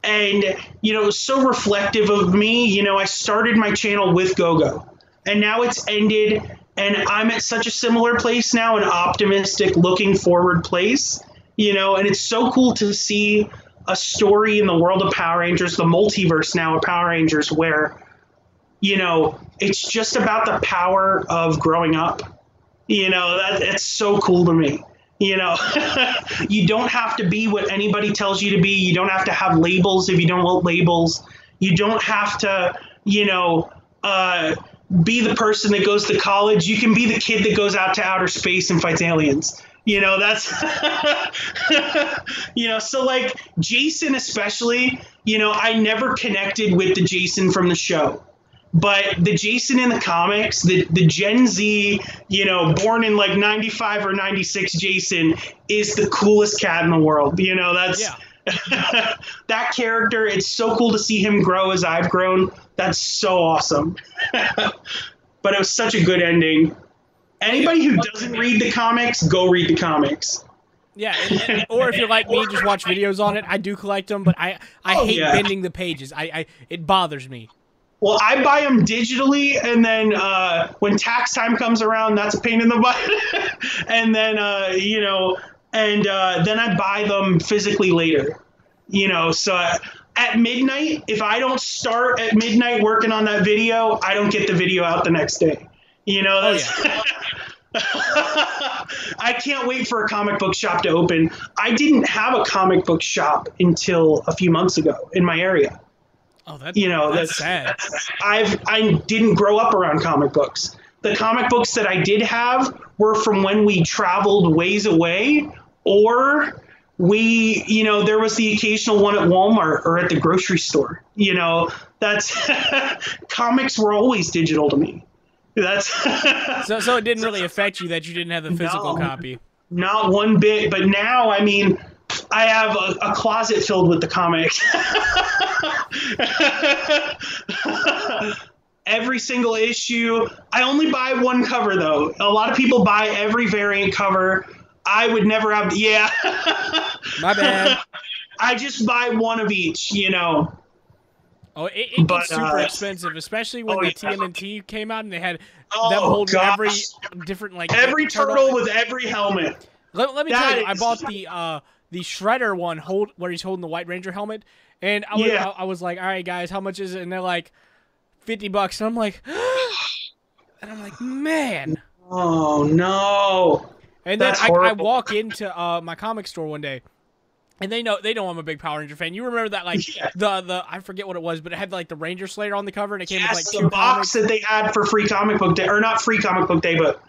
And, you know, so reflective of me. You know, I started my channel with GoGo, and now it's ended, and I'm at such a similar place now, an optimistic, looking forward place, you know, and it's so cool to see a story in the world of Power Rangers, the multiverse now of Power Rangers, where, you know, it's just about the power of growing up. You know, that it's so cool to me. You know, you don't have to be what anybody tells you to be. You don't have to have labels if you don't want labels. You don't have to, you know, uh, be the person that goes to college. You can be the kid that goes out to outer space and fights aliens. You know, that's, you know, so like Jason, especially, you know, I never connected with the Jason from the show but the Jason in the comics, the the Gen Z, you know, born in like 95 or 96 Jason is the coolest cat in the world. You know, that's Yeah. that character, it's so cool to see him grow as I've grown. That's so awesome. but it was such a good ending. Anybody who doesn't read the comics, go read the comics. Yeah, and, and, or if you're like me, just watch videos on it. I do collect them, but I I Oh, hate yeah. bending the pages. I, I it bothers me. Well, I buy them digitally, and then uh, when tax time comes around, that's a pain in the butt. and then uh, you know, and uh, then I buy them physically later. You know, so at midnight, if I don't start at midnight working on that video, I don't get the video out the next day. You know, Oh, that's. I can't wait for a comic book shop to open. I didn't have a comic book shop until a few months ago in my area. Oh, that You know, that's, that's- sad. I've I didn't grow up around comic books. The comic books that I did have were from when we traveled ways away, or we, you know, there was the occasional one at Walmart or at the grocery store. You know, that's comics were always digital to me. That's So so it didn't really affect you that you didn't have the physical No. copy. not one bit. But now, I mean, I have a, a closet filled with the comics. every single issue. I only buy one cover though. A lot of people buy every variant cover. I would never have. Yeah, My bad. I just buy one of each. You know. Oh, it, it But, gets super uh, expensive, especially when oh, the yeah. TMNT came out and they had them Oh holding gosh. every different like Every turtle with every helmet. Let, let me That tell you, I bought the uh the Shredder one, hold where he's holding the White Ranger helmet, and I was Yeah. I, I was like, all right, guys, how much is it? And they're like, fifty bucks, and I'm like, and I'm like, man. Oh no. And then That's I, I horrible. walk into uh, my comic store one day, and they know they know I'm a big Power Ranger fan. You remember that like Yeah. the the I forget what it was, but it had like the Ranger Slayer on the cover, and it came Yes, with like the box comics. that they had for free comic book day, or not free comic book day, but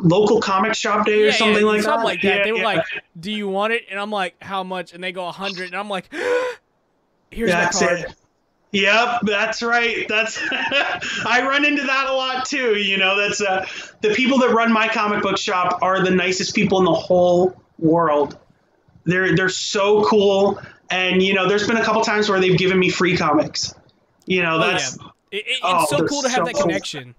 local comic shop day or Yeah, something yeah, like something that. like that. Yeah, they were like, "Do you want it?" And I'm like, "How much?" And they go a hundred, and I'm like, "Here's That's my card." it. Yep, that's right. That's I run into that a lot too. You know, that's uh, the people that run my comic book shop are the nicest people in the whole world. They're they're so cool, and you know, there's been a couple times where they've given me free comics. You know, Oh, that's yeah. It, it- it's oh, so cool to have so that cool. connection.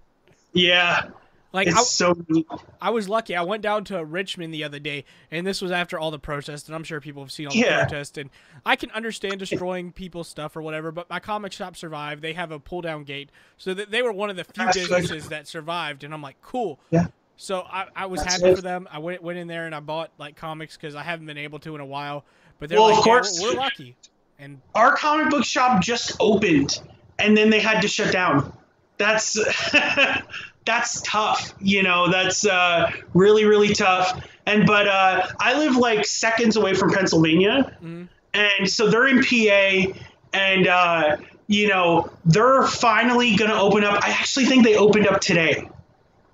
yeah, Like it's I, so neat. I was lucky. I went down to Richmond the other day, and this was after all the protests, and I'm sure people have seen all the Yeah. protests. And I can understand destroying people's stuff or whatever, but my comic shop survived. They have a pull down gate, so that they were one of the few That's businesses that survived. And I'm like, cool. Yeah. So I, I was That's happy for them. I went went in there and I bought like comics because I haven't been able to in a while. But they're Well, like, of "Yeah, course. we're, we're lucky. And Our comic book shop just opened, and then they had to shut down. That's that's tough. You know, that's uh, really really tough. And but uh, I live like seconds away from Pennsylvania, Mhm. and so they're in PA, and uh, you know they're finally going to open up. I actually think they opened up today,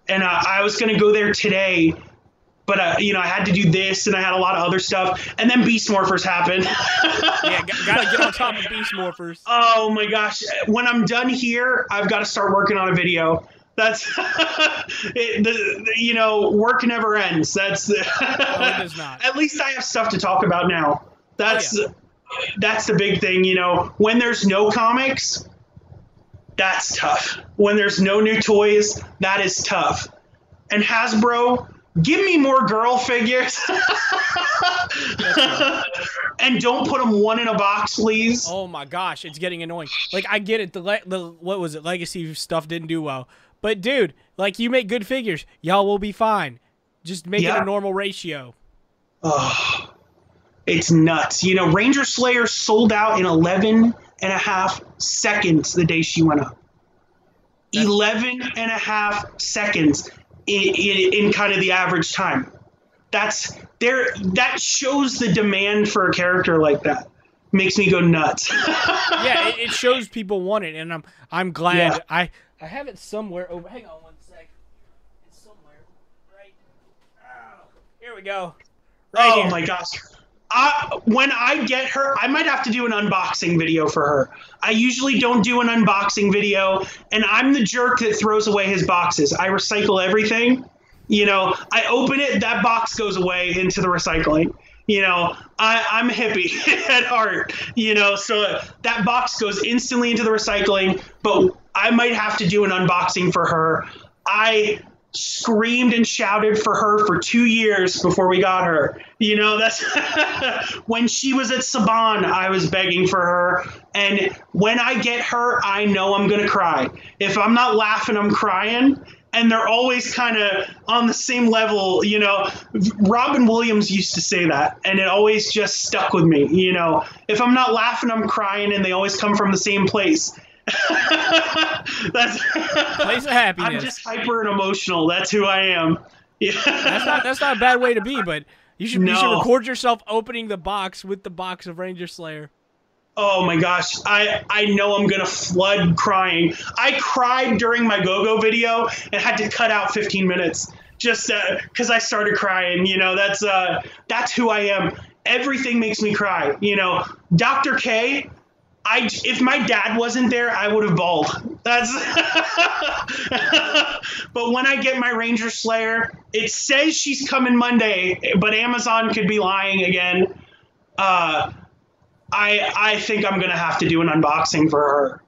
and uh, I was going to go there today. But uh, you know, I had to do this, and I had a lot of other stuff, and then Beast Morphers happened. yeah, gotta get on top of Beast Morphers. Oh my gosh! When I'm done here, I've got to start working on a video. That's it, the, the- you know work never ends. That's the, it does not. At least I have stuff to talk about now. That's Oh, that's the big thing. You know, when there's no comics, that's tough. When there's no new toys, that is tough. And Hasbro, give me more girl figures. and don't put them one in a box, please. Oh my gosh, it's getting annoying. Like I get it. The le- the what was it? Legacy stuff didn't do well. But dude, like you make good figures, y'all will be fine. Just make it a normal ratio. Oh, it's nuts. You know, Ranger Slayer sold out in 11 and a half seconds the day she went up. That's- 11 and a half seconds in, in, in kind of the average time. That's there. That shows the demand for a character like that. Makes me go nuts. yeah, it, it shows people want it, and I'm I'm glad Yeah. I I have it somewhere over. Hang on one sec. It's somewhere right. Oh, here we go. Right oh here. my gosh. I, when I get her, I might have to do an unboxing video for her. I usually don't do an unboxing video, and I'm the jerk that throws away his boxes. I recycle everything. You know, I open it, that box goes away into the recycling. You know, I, I'm a hippie at heart. You know, so that box goes instantly into the recycling. But I might have to do an unboxing for her. I screamed and shouted for her for two years before we got her. You know, that's when she was at Saban, I was begging for her. And when I get her, I know I'm going to cry. If I'm not laughing, I'm crying. And they're always kind of on the same level, you know. Robin Williams used to say that, and it always just stuck with me. You know, if I'm not laughing, I'm crying, and they always come from the same place. That's Place of happiness. I'm just hyper and emotional. That's who I am. Yeah. That's not that's not a bad way to be, but you should you should record yourself opening the box with the box of Ranger Slayer. oh my gosh, I I know I'm gonna flood crying. I cried during my go-go video and had to cut out 15 minutes just because I started crying. You know, that's uh that's who I am. Everything makes me cry. You know, Dr. K. I, if my dad wasn't there, I would have bawled. That's. but when I get my Ranger Slayer, it says she's coming Monday, but Amazon could be lying again. Uh, I I think I'm gonna have to do an unboxing for her.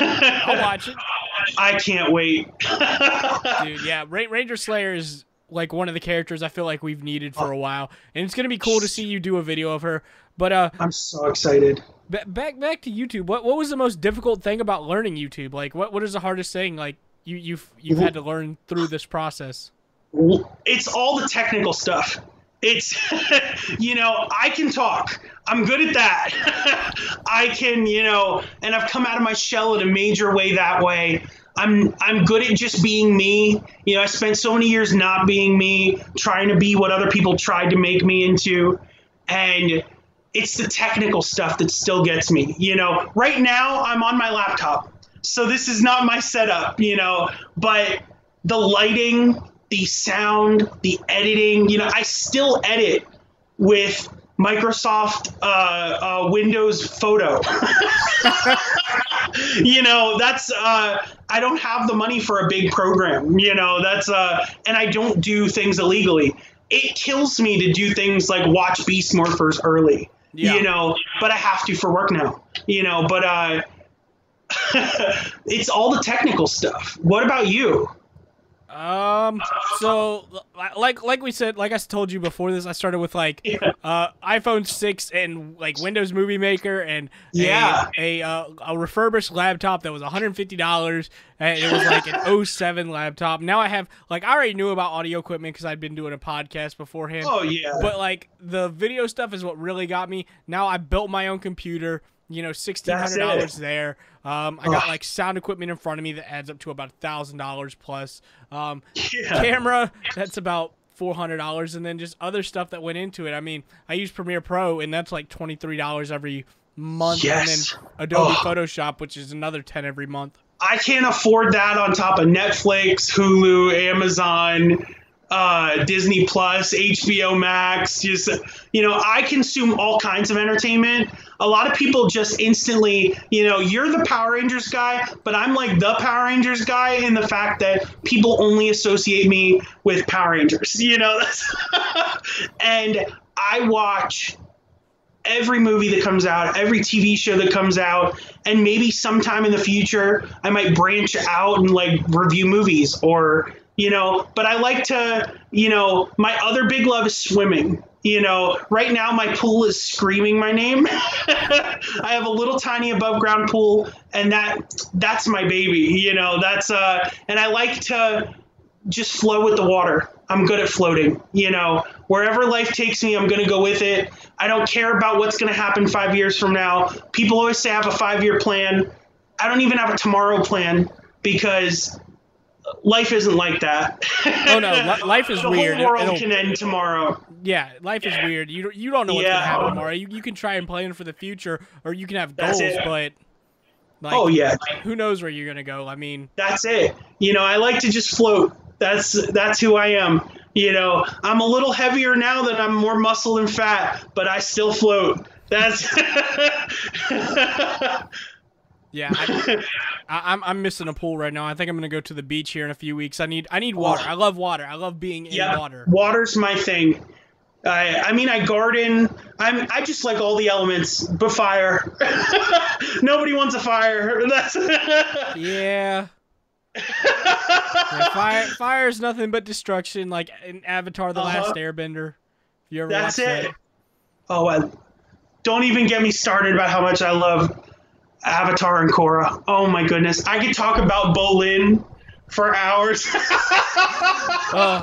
I'll watch it. I can't wait. Dude, yeah, Ranger Slayer is like one of the characters I feel like we've needed for a while, and it's gonna be cool to see you do a video of her. But uh, I'm so excited. back back to YouTube. What what was the most difficult thing about learning YouTube? Like, what what is the hardest thing like you you've you've had to learn through this process? It's all the technical stuff. It's, you know, I can talk. I'm good at that. I can, you know, and I've come out of my shell in a major way that way. I'm I'm good at just being me. You know, I spent so many years not being me, trying to be what other people tried to make me into, and it's the technical stuff that still gets me. You know, right now I'm on my laptop, so this is not my setup. You know, but the lighting, the sound, the editing. You know, I still edit with Microsoft uh, uh, Windows Photo. you know, that's uh, I don't have the money for a big program. You know, that's uh, and I don't do things illegally. It kills me to do things like watch Beast Morphers early. Yeah. You know, but I have to for work now. You know, but uh, it's all the technical stuff. What about you? Um, so like like we said, like I told you before this, I started with like Yeah. uh iPhone six and like Windows Movie Maker and Yeah. a a, uh, a refurbished laptop that was 150 dollars it was like an 07 laptop. Now I have like I already knew about audio equipment because I'd been doing a podcast beforehand. Oh yeah. But like the video stuff is what really got me. Now I built my own computer. You know, sixteen hundred dollars there. Um, I got like sound equipment in front of me that adds up to about thousand dollars plus. Um, yeah. camera that's about four hundred dollars, and then just other stuff that went into it. I mean, I use Premiere Pro, and that's like twenty three dollars every month, Yes. and then Adobe. Photoshop, which is another ten every month. I can't afford that on top of Netflix, Hulu, Amazon, uh, Disney Plus, HBO Max. Just you know, I consume all kinds of entertainment. A lot of people just instantly, you know, you're the Power Rangers guy, but I'm like the Power Rangers guy in the fact that people only associate me with Power Rangers. You know, and I watch every movie that comes out, every TV show that comes out, and maybe sometime in the future I might branch out and like review movies or you know, but I like to, you know, my other big love is swimming. You know, right now my pool is screaming my name. I have a little tiny above ground pool and that that's my baby, you know. That's uh and I like to just flow with the water. I'm good at floating, you know. Wherever life takes me, I'm going to go with it. I don't care about what's going to happen 5 years from now. People always say I have a 5-year plan. I don't even have a tomorrow plan because life isn't like that. Oh no, li- life is the weird. whole world It'll- can end tomorrow. yeah, life is weird. You don't- you don't know what's Yeah. gonna happen tomorrow. You, you can try and plan for the future, or you can have That's goals, it. but like, oh yeah, who knows where you're gonna go? I mean, that's it. You know, I like to just float. That's that's who I am. You know, I'm a little heavier now that I'm more muscle and fat, but I still float. That's yeah, I, I, I'm I'm missing a pool right now. I think I'm gonna go to the beach here in a few weeks. I need I need water. I love water. I love being in yeah. water. Water's my thing. I I mean I garden. I'm I just like all the elements, but fire. Nobody wants a fire. That's Yeah. yeah fire fire is nothing but destruction, like in Avatar: The Last Uh-huh. Airbender. If you ever That's watched it. that. Oh, I, don't even get me started about how much I love Avatar and Korra. Oh my goodness, I could talk about Bolin for hours. Uh,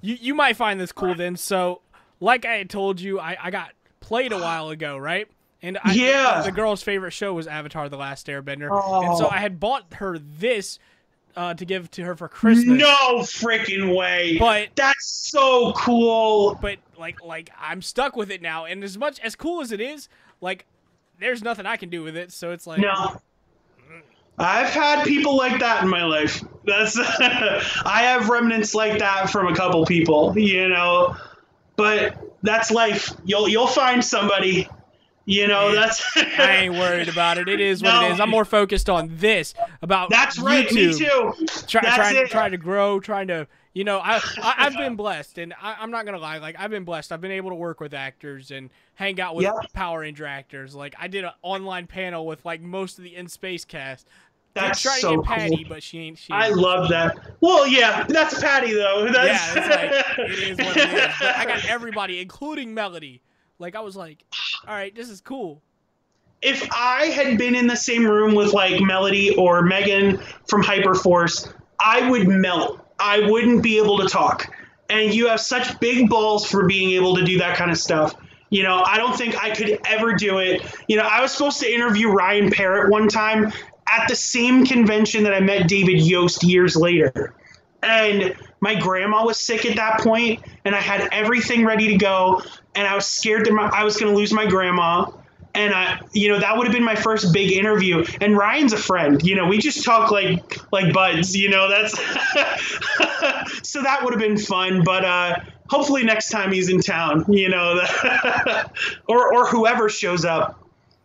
you you might find this cool then. So, like I had told you, I, I got played a while ago, right? And I, Yeah. the girl's favorite show was Avatar: The Last Airbender, oh. and so Oh. I had bought her this uh, to give to her for Christmas. no freaking way. But That's so cool. but like like I'm stuck with it now, and as much as cool as it is, like there's nothing I can do with it. So it's like No. I've had people like that in my life. That's I have remnants like that from a couple people, you know. But that's life. You'll you'll find somebody. You know, Yeah. that's I ain't worried about it. It is what No. it is. I'm more focused on this about That's right, me too. Try, That's trying, it. trying to grow, trying to, you know, I, I I've been blessed, and I, I'm not gonna lie, like I've been blessed. I've been able to work with actors and hang out with Yep. Power Ranger actors. Like I did an online panel with like most of the In Space cast. That's try so to get Patty, cool. but she ain't. She I love that. Well, yeah, that's Patty though. That's, Yeah, it's like it is what it is. But I got everybody, including Melody. Like I was like, all right, this is cool. if I had been in the same room with like Melody or Megan from Hyperforce, I would melt. I wouldn't be able to talk. And you have such big balls for being able to do that kind of stuff. You know, I don't think I could ever do it. You know, I was supposed to interview Ryan Parrott one time at the same convention that I met David Yost years later. And my grandma was sick at that point, and I had everything ready to go, and I was scared that my, I was going to lose my grandma. And I, you know, that would have been my first big interview. And Ryan's a friend. You know, we just talk like like buds. You know, that's so that would have been fun. But uh, hopefully next time he's in town. You know, or or whoever shows up.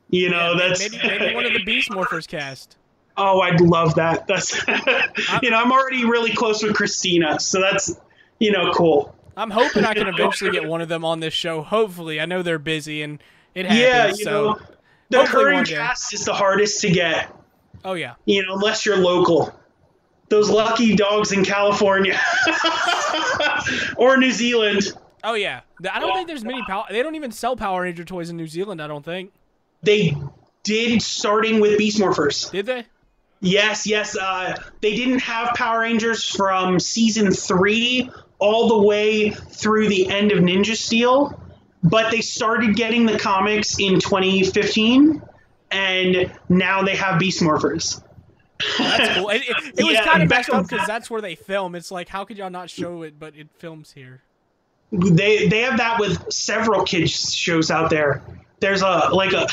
You know, Yeah, that's maybe maybe one of the Beast Morphers cast. Oh, I'd love that. That's you know, I'm already really close with Kristina, so that's you know, cool. I'm hoping I can eventually get one of them on this show. Hopefully, I know they're busy and it Yeah, happens. you so, know, the current cast is the hardest to get. oh yeah, You know, unless you're local. Those lucky dogs in California or New Zealand, oh yeah. I don't think there's many power. They don't even sell Power Ranger toys in New Zealand. I don't think. they did starting with Beast Morphers. Did they? Yes, yes. Uh, they didn't have Power Rangers from season three all the way through the end of Ninja Steel, but they started getting the comics in 2015, and now they have Beast Morphers. That's cool. It, it, it was Yeah, kind of messed up because that's where they film. It's like, how could y'all not show it, but it films here? They they have that with several kids shows out there. There's a like a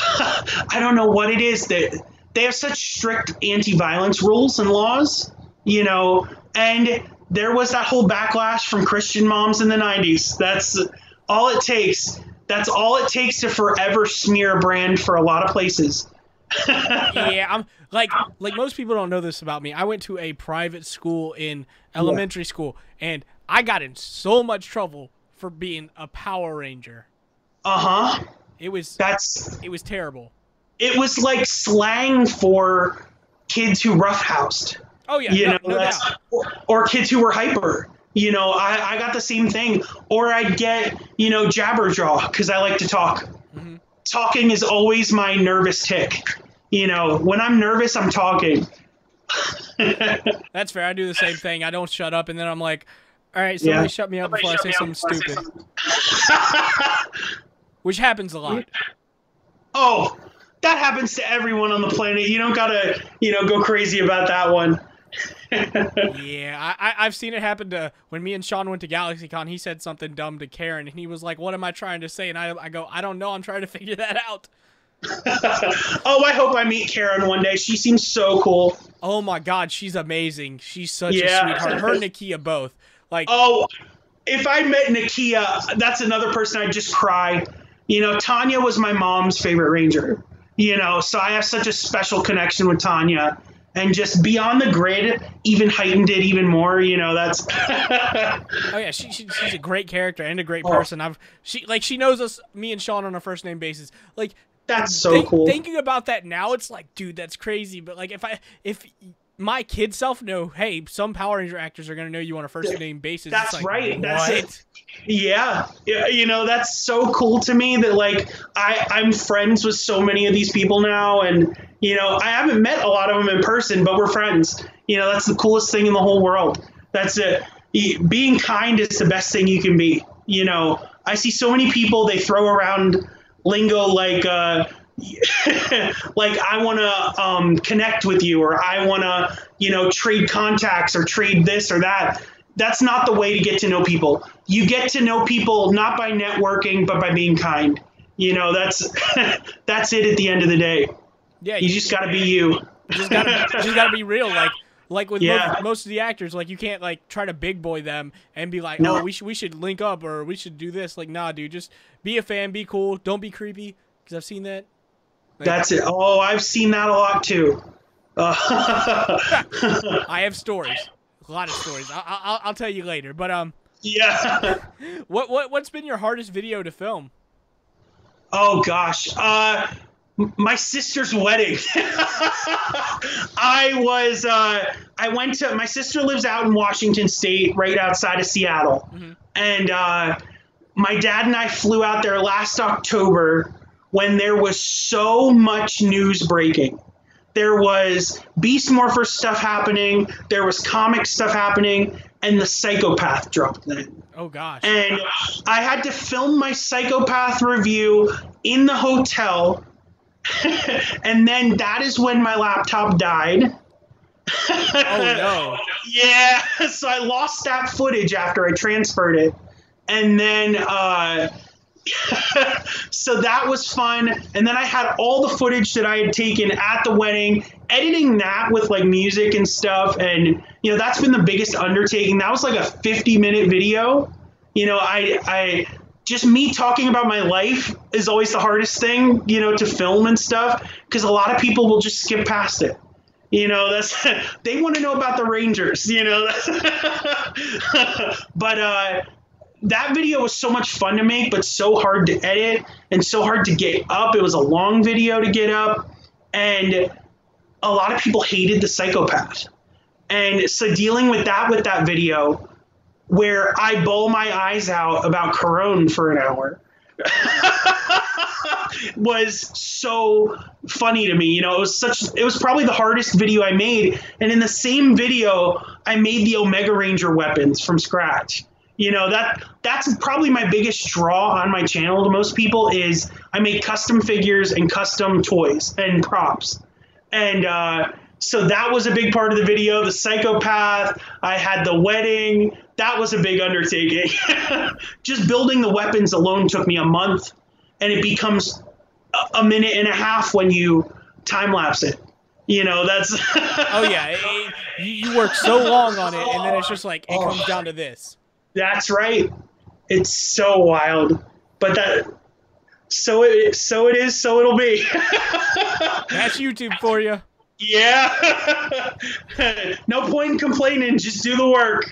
I don't know what it is that they have such strict anti-violence rules and laws, you know, and there was that whole backlash from Christian moms in the 90s. That's all it takes. That's all it takes to forever smear a brand for a lot of places. yeah, I'm like like most people don't know this about me. I went to a private school in elementary school, and I got in so much trouble for being a Power Ranger. Uh-huh. It was That's it was terrible. It was like slang for kids who roughhoused. Oh yeah, you no, know, no doubt. or, or kids who were hyper. You know, I, I got the same thing. Or I'd get, you know, jabberjaw because I like to talk. Mhm. Talking is always my nervous tick. You know, when I'm nervous, I'm talking. That's fair. I do the same thing. I don't shut up, and then I'm like, all right, somebody Yeah. shut me up before I say something stupid, which happens a lot. oh, that happens to everyone on the planet. You don't gotta, you know, go crazy about that one. Yeah, I, I've seen it happen to when me and Sean went to GalaxyCon. He said something dumb to Karan, and he was like, "What am I trying to say?" And I I go, "I don't know. I'm trying to figure that out." oh, I hope I meet Karan one day. She seems so cool. Oh my God, she's amazing. She's such Yeah. a sweetheart. Her and Nakia both. Like, Oh, if I met Nakia, that's another person I'd just cry. You know, Tanya was my mom's favorite ranger. You know, so I have such a special connection with Tanya. And just beyond the grid, even heightened it even more. You know, that's oh yeah, she, she she's a great character and a great Oh. person. I've she like she knows us, me and Sean on a first name basis. Like that's so think- cool. Thinking about that now, it's like, dude, that's crazy. But like, if I if my kid self know, hey, some Power Ranger actors are gonna know you on a first name basis. That's like, right, that's What? it. Yeah, yeah, you know that's so cool to me that like I I'm friends with so many of these people now, and you know I haven't met a lot of them in person, but we're friends. You know that's the coolest thing in the whole world. That's it. Being kind is the best thing you can be. You know I see so many people they throw around lingo like. Uh, like I want to um, connect with you, or I want to, you know, trade contacts or trade this or that. That's not the way to get to know people. You get to know people not by networking, but by being kind. You know, that's that's it at the end of the day. Yeah, You just got to be you. you just just gotta be real. Like like with Yeah. most, most of the actors, like you can't like try to big boy them and be like, No. oh, we should we should link up or we should do this. Like, nah, dude, just be a fan, be cool, don't be creepy. Because I've seen that. That's it. Oh, I've seen that a lot too. I have stories, a lot of stories. I, I, I'll I'll tell you later. But um, yeah. what what what's been your hardest video to film? Oh gosh. Uh, my sister's wedding. I was. Uh, I went to. My sister lives out in Washington State, right outside of Seattle, Mhm. and uh, my dad and I flew out there last October when there was so much news breaking. There was Beast Morpher stuff happening. There was comic stuff happening, and the Psychopath dropped then Oh gosh. and I had to film my psychopath review in the hotel. and then that is when my laptop died. Oh no. Yeah, so I lost that footage after I transferred it. And then uh so that was fun. And then I had all the footage that I had taken at the wedding, editing that with like music and stuff. And you know, that's been the biggest undertaking. That was like a 50 minute video. You know, I I just me talking about my life is always the hardest thing, you know, to film and stuff because a lot of people will just skip past it. You know, that's they want to know about the Rangers, you know. but uh that video was so much fun to make, but so hard to edit and so hard to get up. It was a long video to get up, and a lot of people hated the psychopath. And so dealing with that with that video, where I bawl my eyes out about Corone for an hour, was so funny to me. You know, it was such it was probably the hardest video I made. And in the same video, I made the Omega Ranger weapons from scratch. You know, that that's probably my biggest draw on my channel to most people is I make custom figures and custom toys and props. And uh so that was a big part of the video. The psychopath, I had the wedding. That was a big undertaking. Just building the weapons alone took me a month, and it becomes a, minute and a half when you time lapse it. You know, that's. Oh yeah. it- it- you, work so long on it, and then it's just like it comes down to this. That's right. It's so wild, but that. So it so it is. So it'll be. That's YouTube for you. yeah. no point in complaining. Just do the work.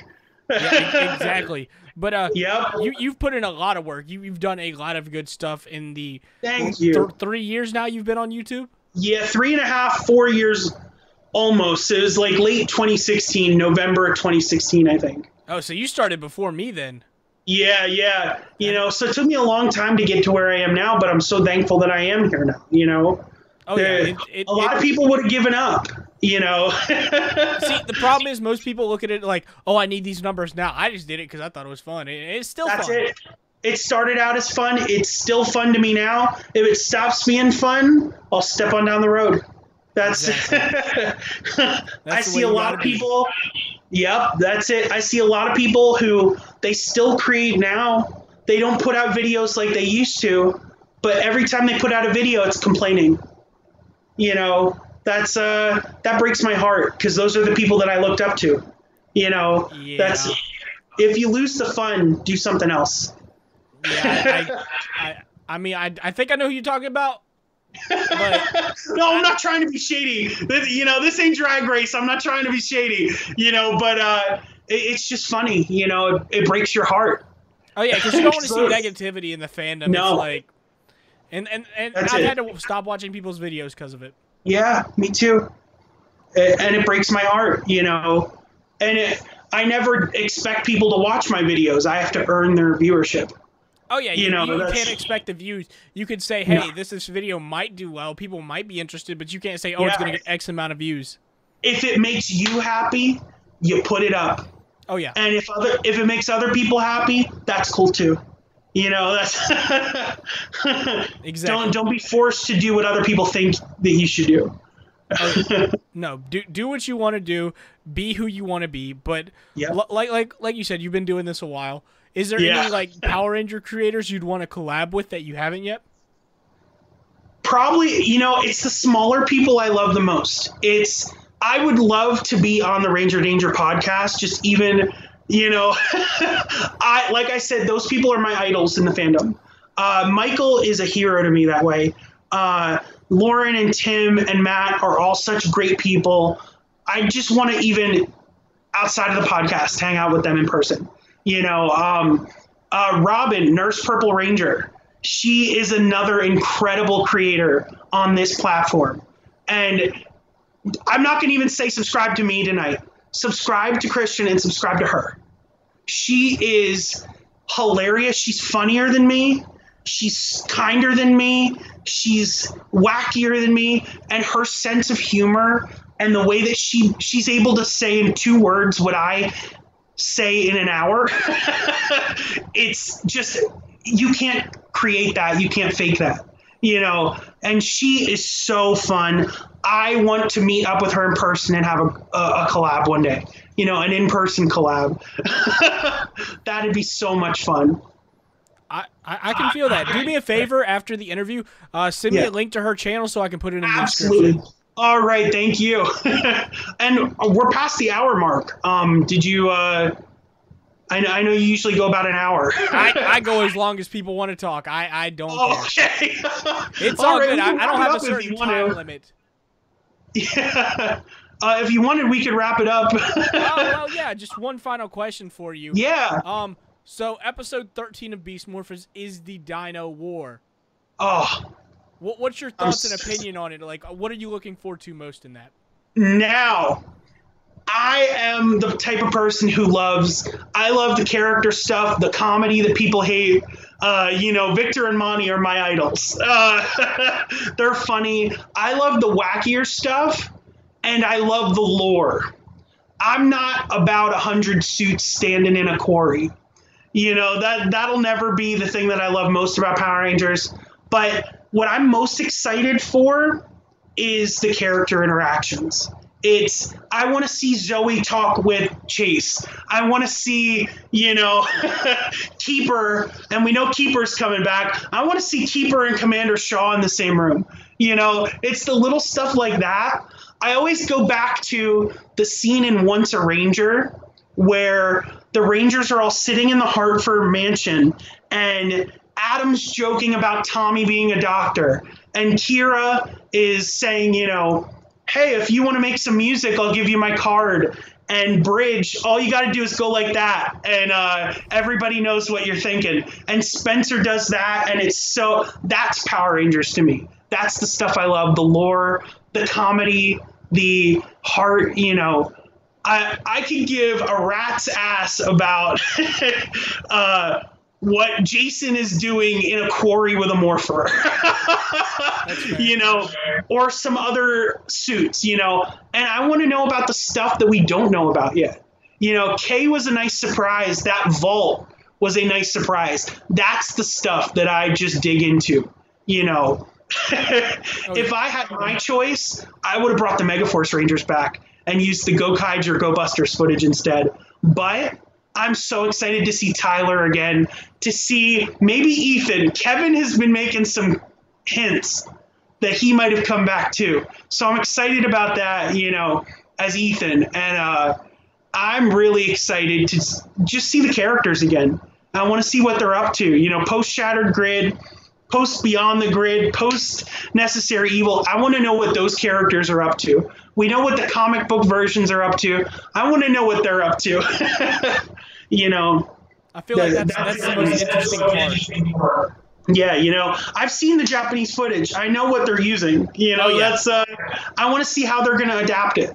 Yeah, exactly. But uh, Yep. you you've put in a lot of work. You you've done a lot of good stuff in the Thank th- you. three years now you've been on YouTube. Yeah, three and a half, four years. almost. It was like late 2016, November 2016, I think. Oh, so you started before me then? Yeah, yeah. You know, so it took me a long time to get to where I am now, but I'm so thankful that I am here now. You know, Oh yeah, it, it, a lot it- of people would have given up. You know. See, the problem is most people look at it like, "Oh, I need these numbers now." I just did it because I thought it was fun. It, it's still That's fun. it. It started out as fun. It's still fun to me now. If it stops being fun, I'll step on down the road. That's. I That's the see a lot of be. people. Yep, that's it. I see a lot of people who they still create now. They don't put out videos like they used to, but every time they put out a video, it's complaining. You know, that's uh that breaks my heart because those are the people that I looked up to. You know, that's if you lose the fun, do something else. Yeah, I, I, I, I mean, I, I think I know who you're talking about. But no, I'm not trying to be shady. You know, this ain't drag race. I'm not trying to be shady. You know, but uh, it, it's just funny. You know, it, it breaks your heart. oh yeah, because you don't want to see negativity in the fandom. No. It's like, and and and That's I've it. had to stop watching people's videos because of it. Yeah, me too. And it breaks my heart. You know, and it, I never expect people to watch my videos. I have to earn their viewership. Oh yeah, you, You know, you that's- can't expect the views. You could say, "Hey, No. this this video might do well. People might be interested," but you can't say, "Oh, it's gonna get X amount of views." If it makes you happy, you put it up. Oh yeah, And if other if it makes other people happy, that's cool too. You know, that's exactly. don't don't be forced to do what other people think that you should do. Oh, no, do do what you want to do. Be who you want to be. But Yeah. l- like like like you said, you've been doing this a while. Is there Yeah. any like Power Ranger creators you'd want to collab with that you haven't yet? Probably, you know, it's the smaller people I love the most. It's I would love to be on the Ranger Danger podcast, just even, you know, I like I said, those people are my idols in the fandom. Uh, Michael is a hero to me that way. Uh, Lauren and Tim and Matt are all such great people. I just want to even outside of the podcast hang out with them in person. You know, um, uh, Robin, Nurse Purple Ranger, she is another incredible creator on this platform. And I'm not going to even say subscribe to me tonight. Subscribe to Christian and subscribe to her. She is hilarious. She's funnier than me. She's kinder than me. She's wackier than me. And her sense of humor and the way that she she's able to say in two words what I say in an hour, it's just you can't create that. You can't fake that. You know, and she is so fun. I want to meet up with her in person and have a, a, a collab one day. You know, an in-person collab. That'd be so much fun. I, I, I can feel that. Do me a favor after the interview, uh, send me Yeah. a link to her channel so I can put it in the Absolutely. description. All right, thank you. and we're past the hour mark. Um, did you? Uh, I, know, I know you usually go about an hour. I, I go as long as people want to talk. I, I don't Oh, okay. It's All all right, good. I, I don't have a certain time to. limit. Yeah. Uh, if you wanted, we could wrap it up. Oh well, yeah. Just one final question for you. yeah. Um. So episode thirteen of Beast Morphers is the Dino War. Oh, What, what's your thoughts and opinion on it? Like, what are you looking forward to most in that? now I am the type of person who loves. I love the character stuff, the comedy that people hate. Uh, you know, Victor and Monty are my idols. Uh, they're funny. I love the wackier stuff, and I love the lore. I'm not about a hundred suits standing in a quarry. You know that that'll never be the thing that I love most about Power Rangers. But what I'm most excited for is the character interactions. It's I want to see Zoe talk with Chase. I want to see, you know, Keeper, and we know Keeper's coming back. I want to see Keeper and Commander Shaw in the same room. You know, it's the little stuff like that. I always go back to the scene in Once a Ranger where the Rangers are all sitting in the Hartford mansion and Adam's joking about Tommy being a doctor and Kira is saying, you know, hey, if you want to make some music, I'll give you my card. And Bridge, all you got to do is go like that, and uh, everybody knows what you're thinking. And Spencer does that, and it's so that's Power Rangers to me. That's the stuff I love the lore, the comedy, the heart, you know, I I could give a rat's ass about uh, what Jason is doing in a quarry with a morpher, you know, or some other suits, you know, and I want to know about the stuff that we don't know about yet. You know, K was a nice surprise. That vault was a nice surprise. That's the stuff that I just dig into, you know. if I had my choice, I would have brought the Megaforce Rangers back and used the Go Kaiju or Go Busters footage instead. But I'm so excited to see Tyler again, to see maybe Ethan. Kevin has been making some hints that he might have come back too. So I'm excited about that, you know, as Ethan. And uh, I'm really excited to just see the characters again. I want to see what they're up to. You know, post Shattered Grid, post Beyond the Grid, post Necessary Evil. I want to know what those characters are up to. We know what the comic book versions are up to. I want to know what they're up to. you know, I feel like that's, that's, that's the most interesting part. Yeah, you know, I've seen the Japanese footage. I know what they're using. You know, oh, yeah. that's. Uh, I want to see how they're going to adapt it.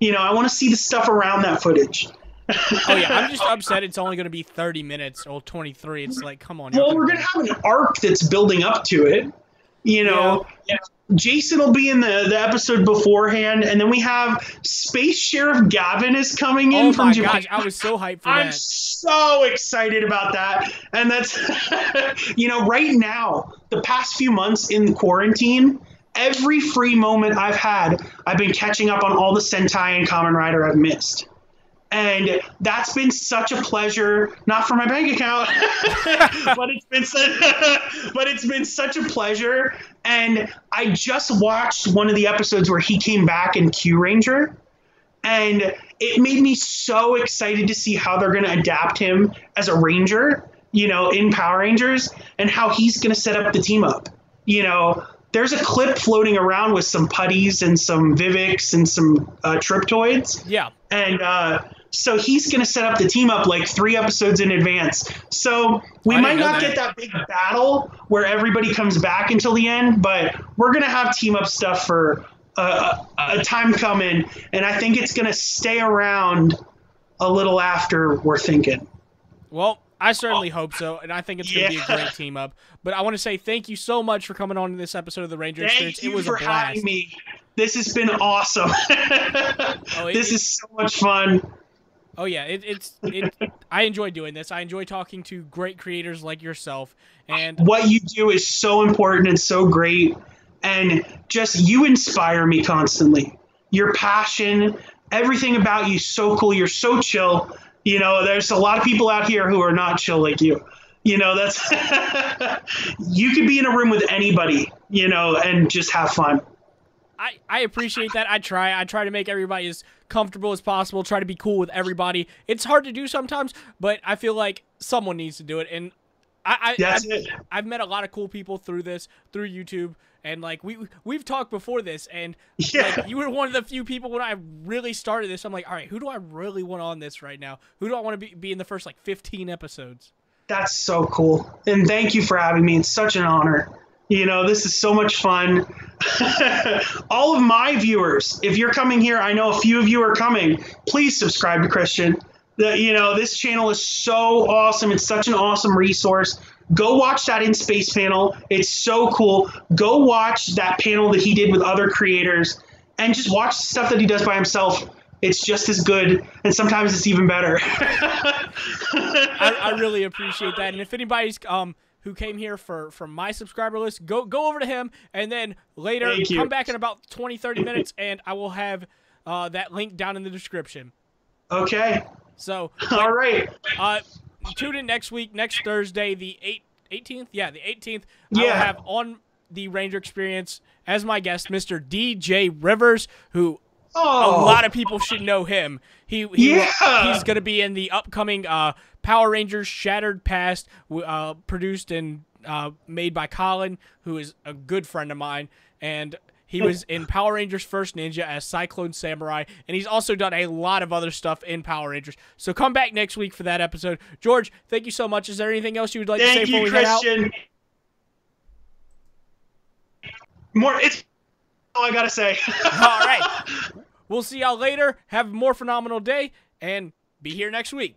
You know, I want to see the stuff around that footage. oh yeah, I'm just upset. It's only going to be 30 minutes or 23. It's like, come on. Well, we're going to have an arc that's building up to it. You know, yeah. Jason will be in the, the episode beforehand, and then we have Space Sheriff Gavan is coming in oh from Japan. Gosh, I was so hyped for I'm that. so excited about that. And that's, you know, right now, the past few months in quarantine, every free moment I've had, I've been catching up on all the Sentai and Kamen Rider I've missed and that's been such a pleasure not for my bank account but it's been such, but it's been such a pleasure and i just watched one of the episodes where he came back in Kyuranger and it made me so excited to see how they're going to adapt him as a ranger you know in power rangers and how he's going to set up the team up you know there's a clip floating around with some putties and some Vivix and some uh, Triptoids. Yeah. And uh, so he's going to set up the team up like three episodes in advance. So we might not that. get that big battle where everybody comes back until the end, but we're going to have team up stuff for a, a time coming. And I think it's going to stay around a little after we're thinking. Well, I certainly oh. hope so, and I think it's going to yeah. be a great team up. But I want to say thank you so much for coming on to this episode of the Ranger thank Experience. it was for a blast. having me. This has been awesome. oh, it, this is so much fun. Oh yeah, it, it's it. I enjoy doing this. I enjoy talking to great creators like yourself. And what you do is so important and so great, and just you inspire me constantly. Your passion, everything about you, so cool. You're so chill. You know, there's a lot of people out here who are not chill like you. You know, that's you could be in a room with anybody, you know, and just have fun. I, I appreciate that. I try. I try to make everybody as comfortable as possible. Try to be cool with everybody. It's hard to do sometimes, but I feel like someone needs to do it. And I, I it. I've met a lot of cool people through this, through YouTube, and like we we've talked before this, and yeah. like, you were one of the few people when I really started this. I'm like, all right, who do I really want on this right now? Who do I want to be be in the first like 15 episodes? That's so cool, and thank you for having me. It's such an honor. You know, this is so much fun. All of my viewers, if you're coming here, I know a few of you are coming. Please subscribe to Christian. The, you know, this channel is so awesome. It's such an awesome resource. Go watch that in space panel. It's so cool. Go watch that panel that he did with other creators and just watch the stuff that he does by himself. It's just as good, and sometimes it's even better. I, I really appreciate that. And if anybody's um who came here for from my subscriber list, go go over to him and then later come back in about 20 30 minutes and I will have uh, that link down in the description. Okay. So all right. Uh, tune in next week, next Thursday, the 8th, 18th. Yeah, the 18th. Yeah. I will have on the Ranger Experience as my guest, Mr. DJ Rivers, who oh. a lot of people should know him. He, he yeah. he's going to be in the upcoming uh, Power Rangers Shattered Past, uh, produced and uh, made by Colin, who is a good friend of mine, and he was in Power Rangers First Ninja as Cyclone Samurai, and he's also done a lot of other stuff in Power Rangers. So come back next week for that episode. George, thank you so much. Is there anything else you would like thank to say you, before we Christian. head out? More, it's all I gotta say. All right. We'll see y'all later. Have a more phenomenal day and be here next week.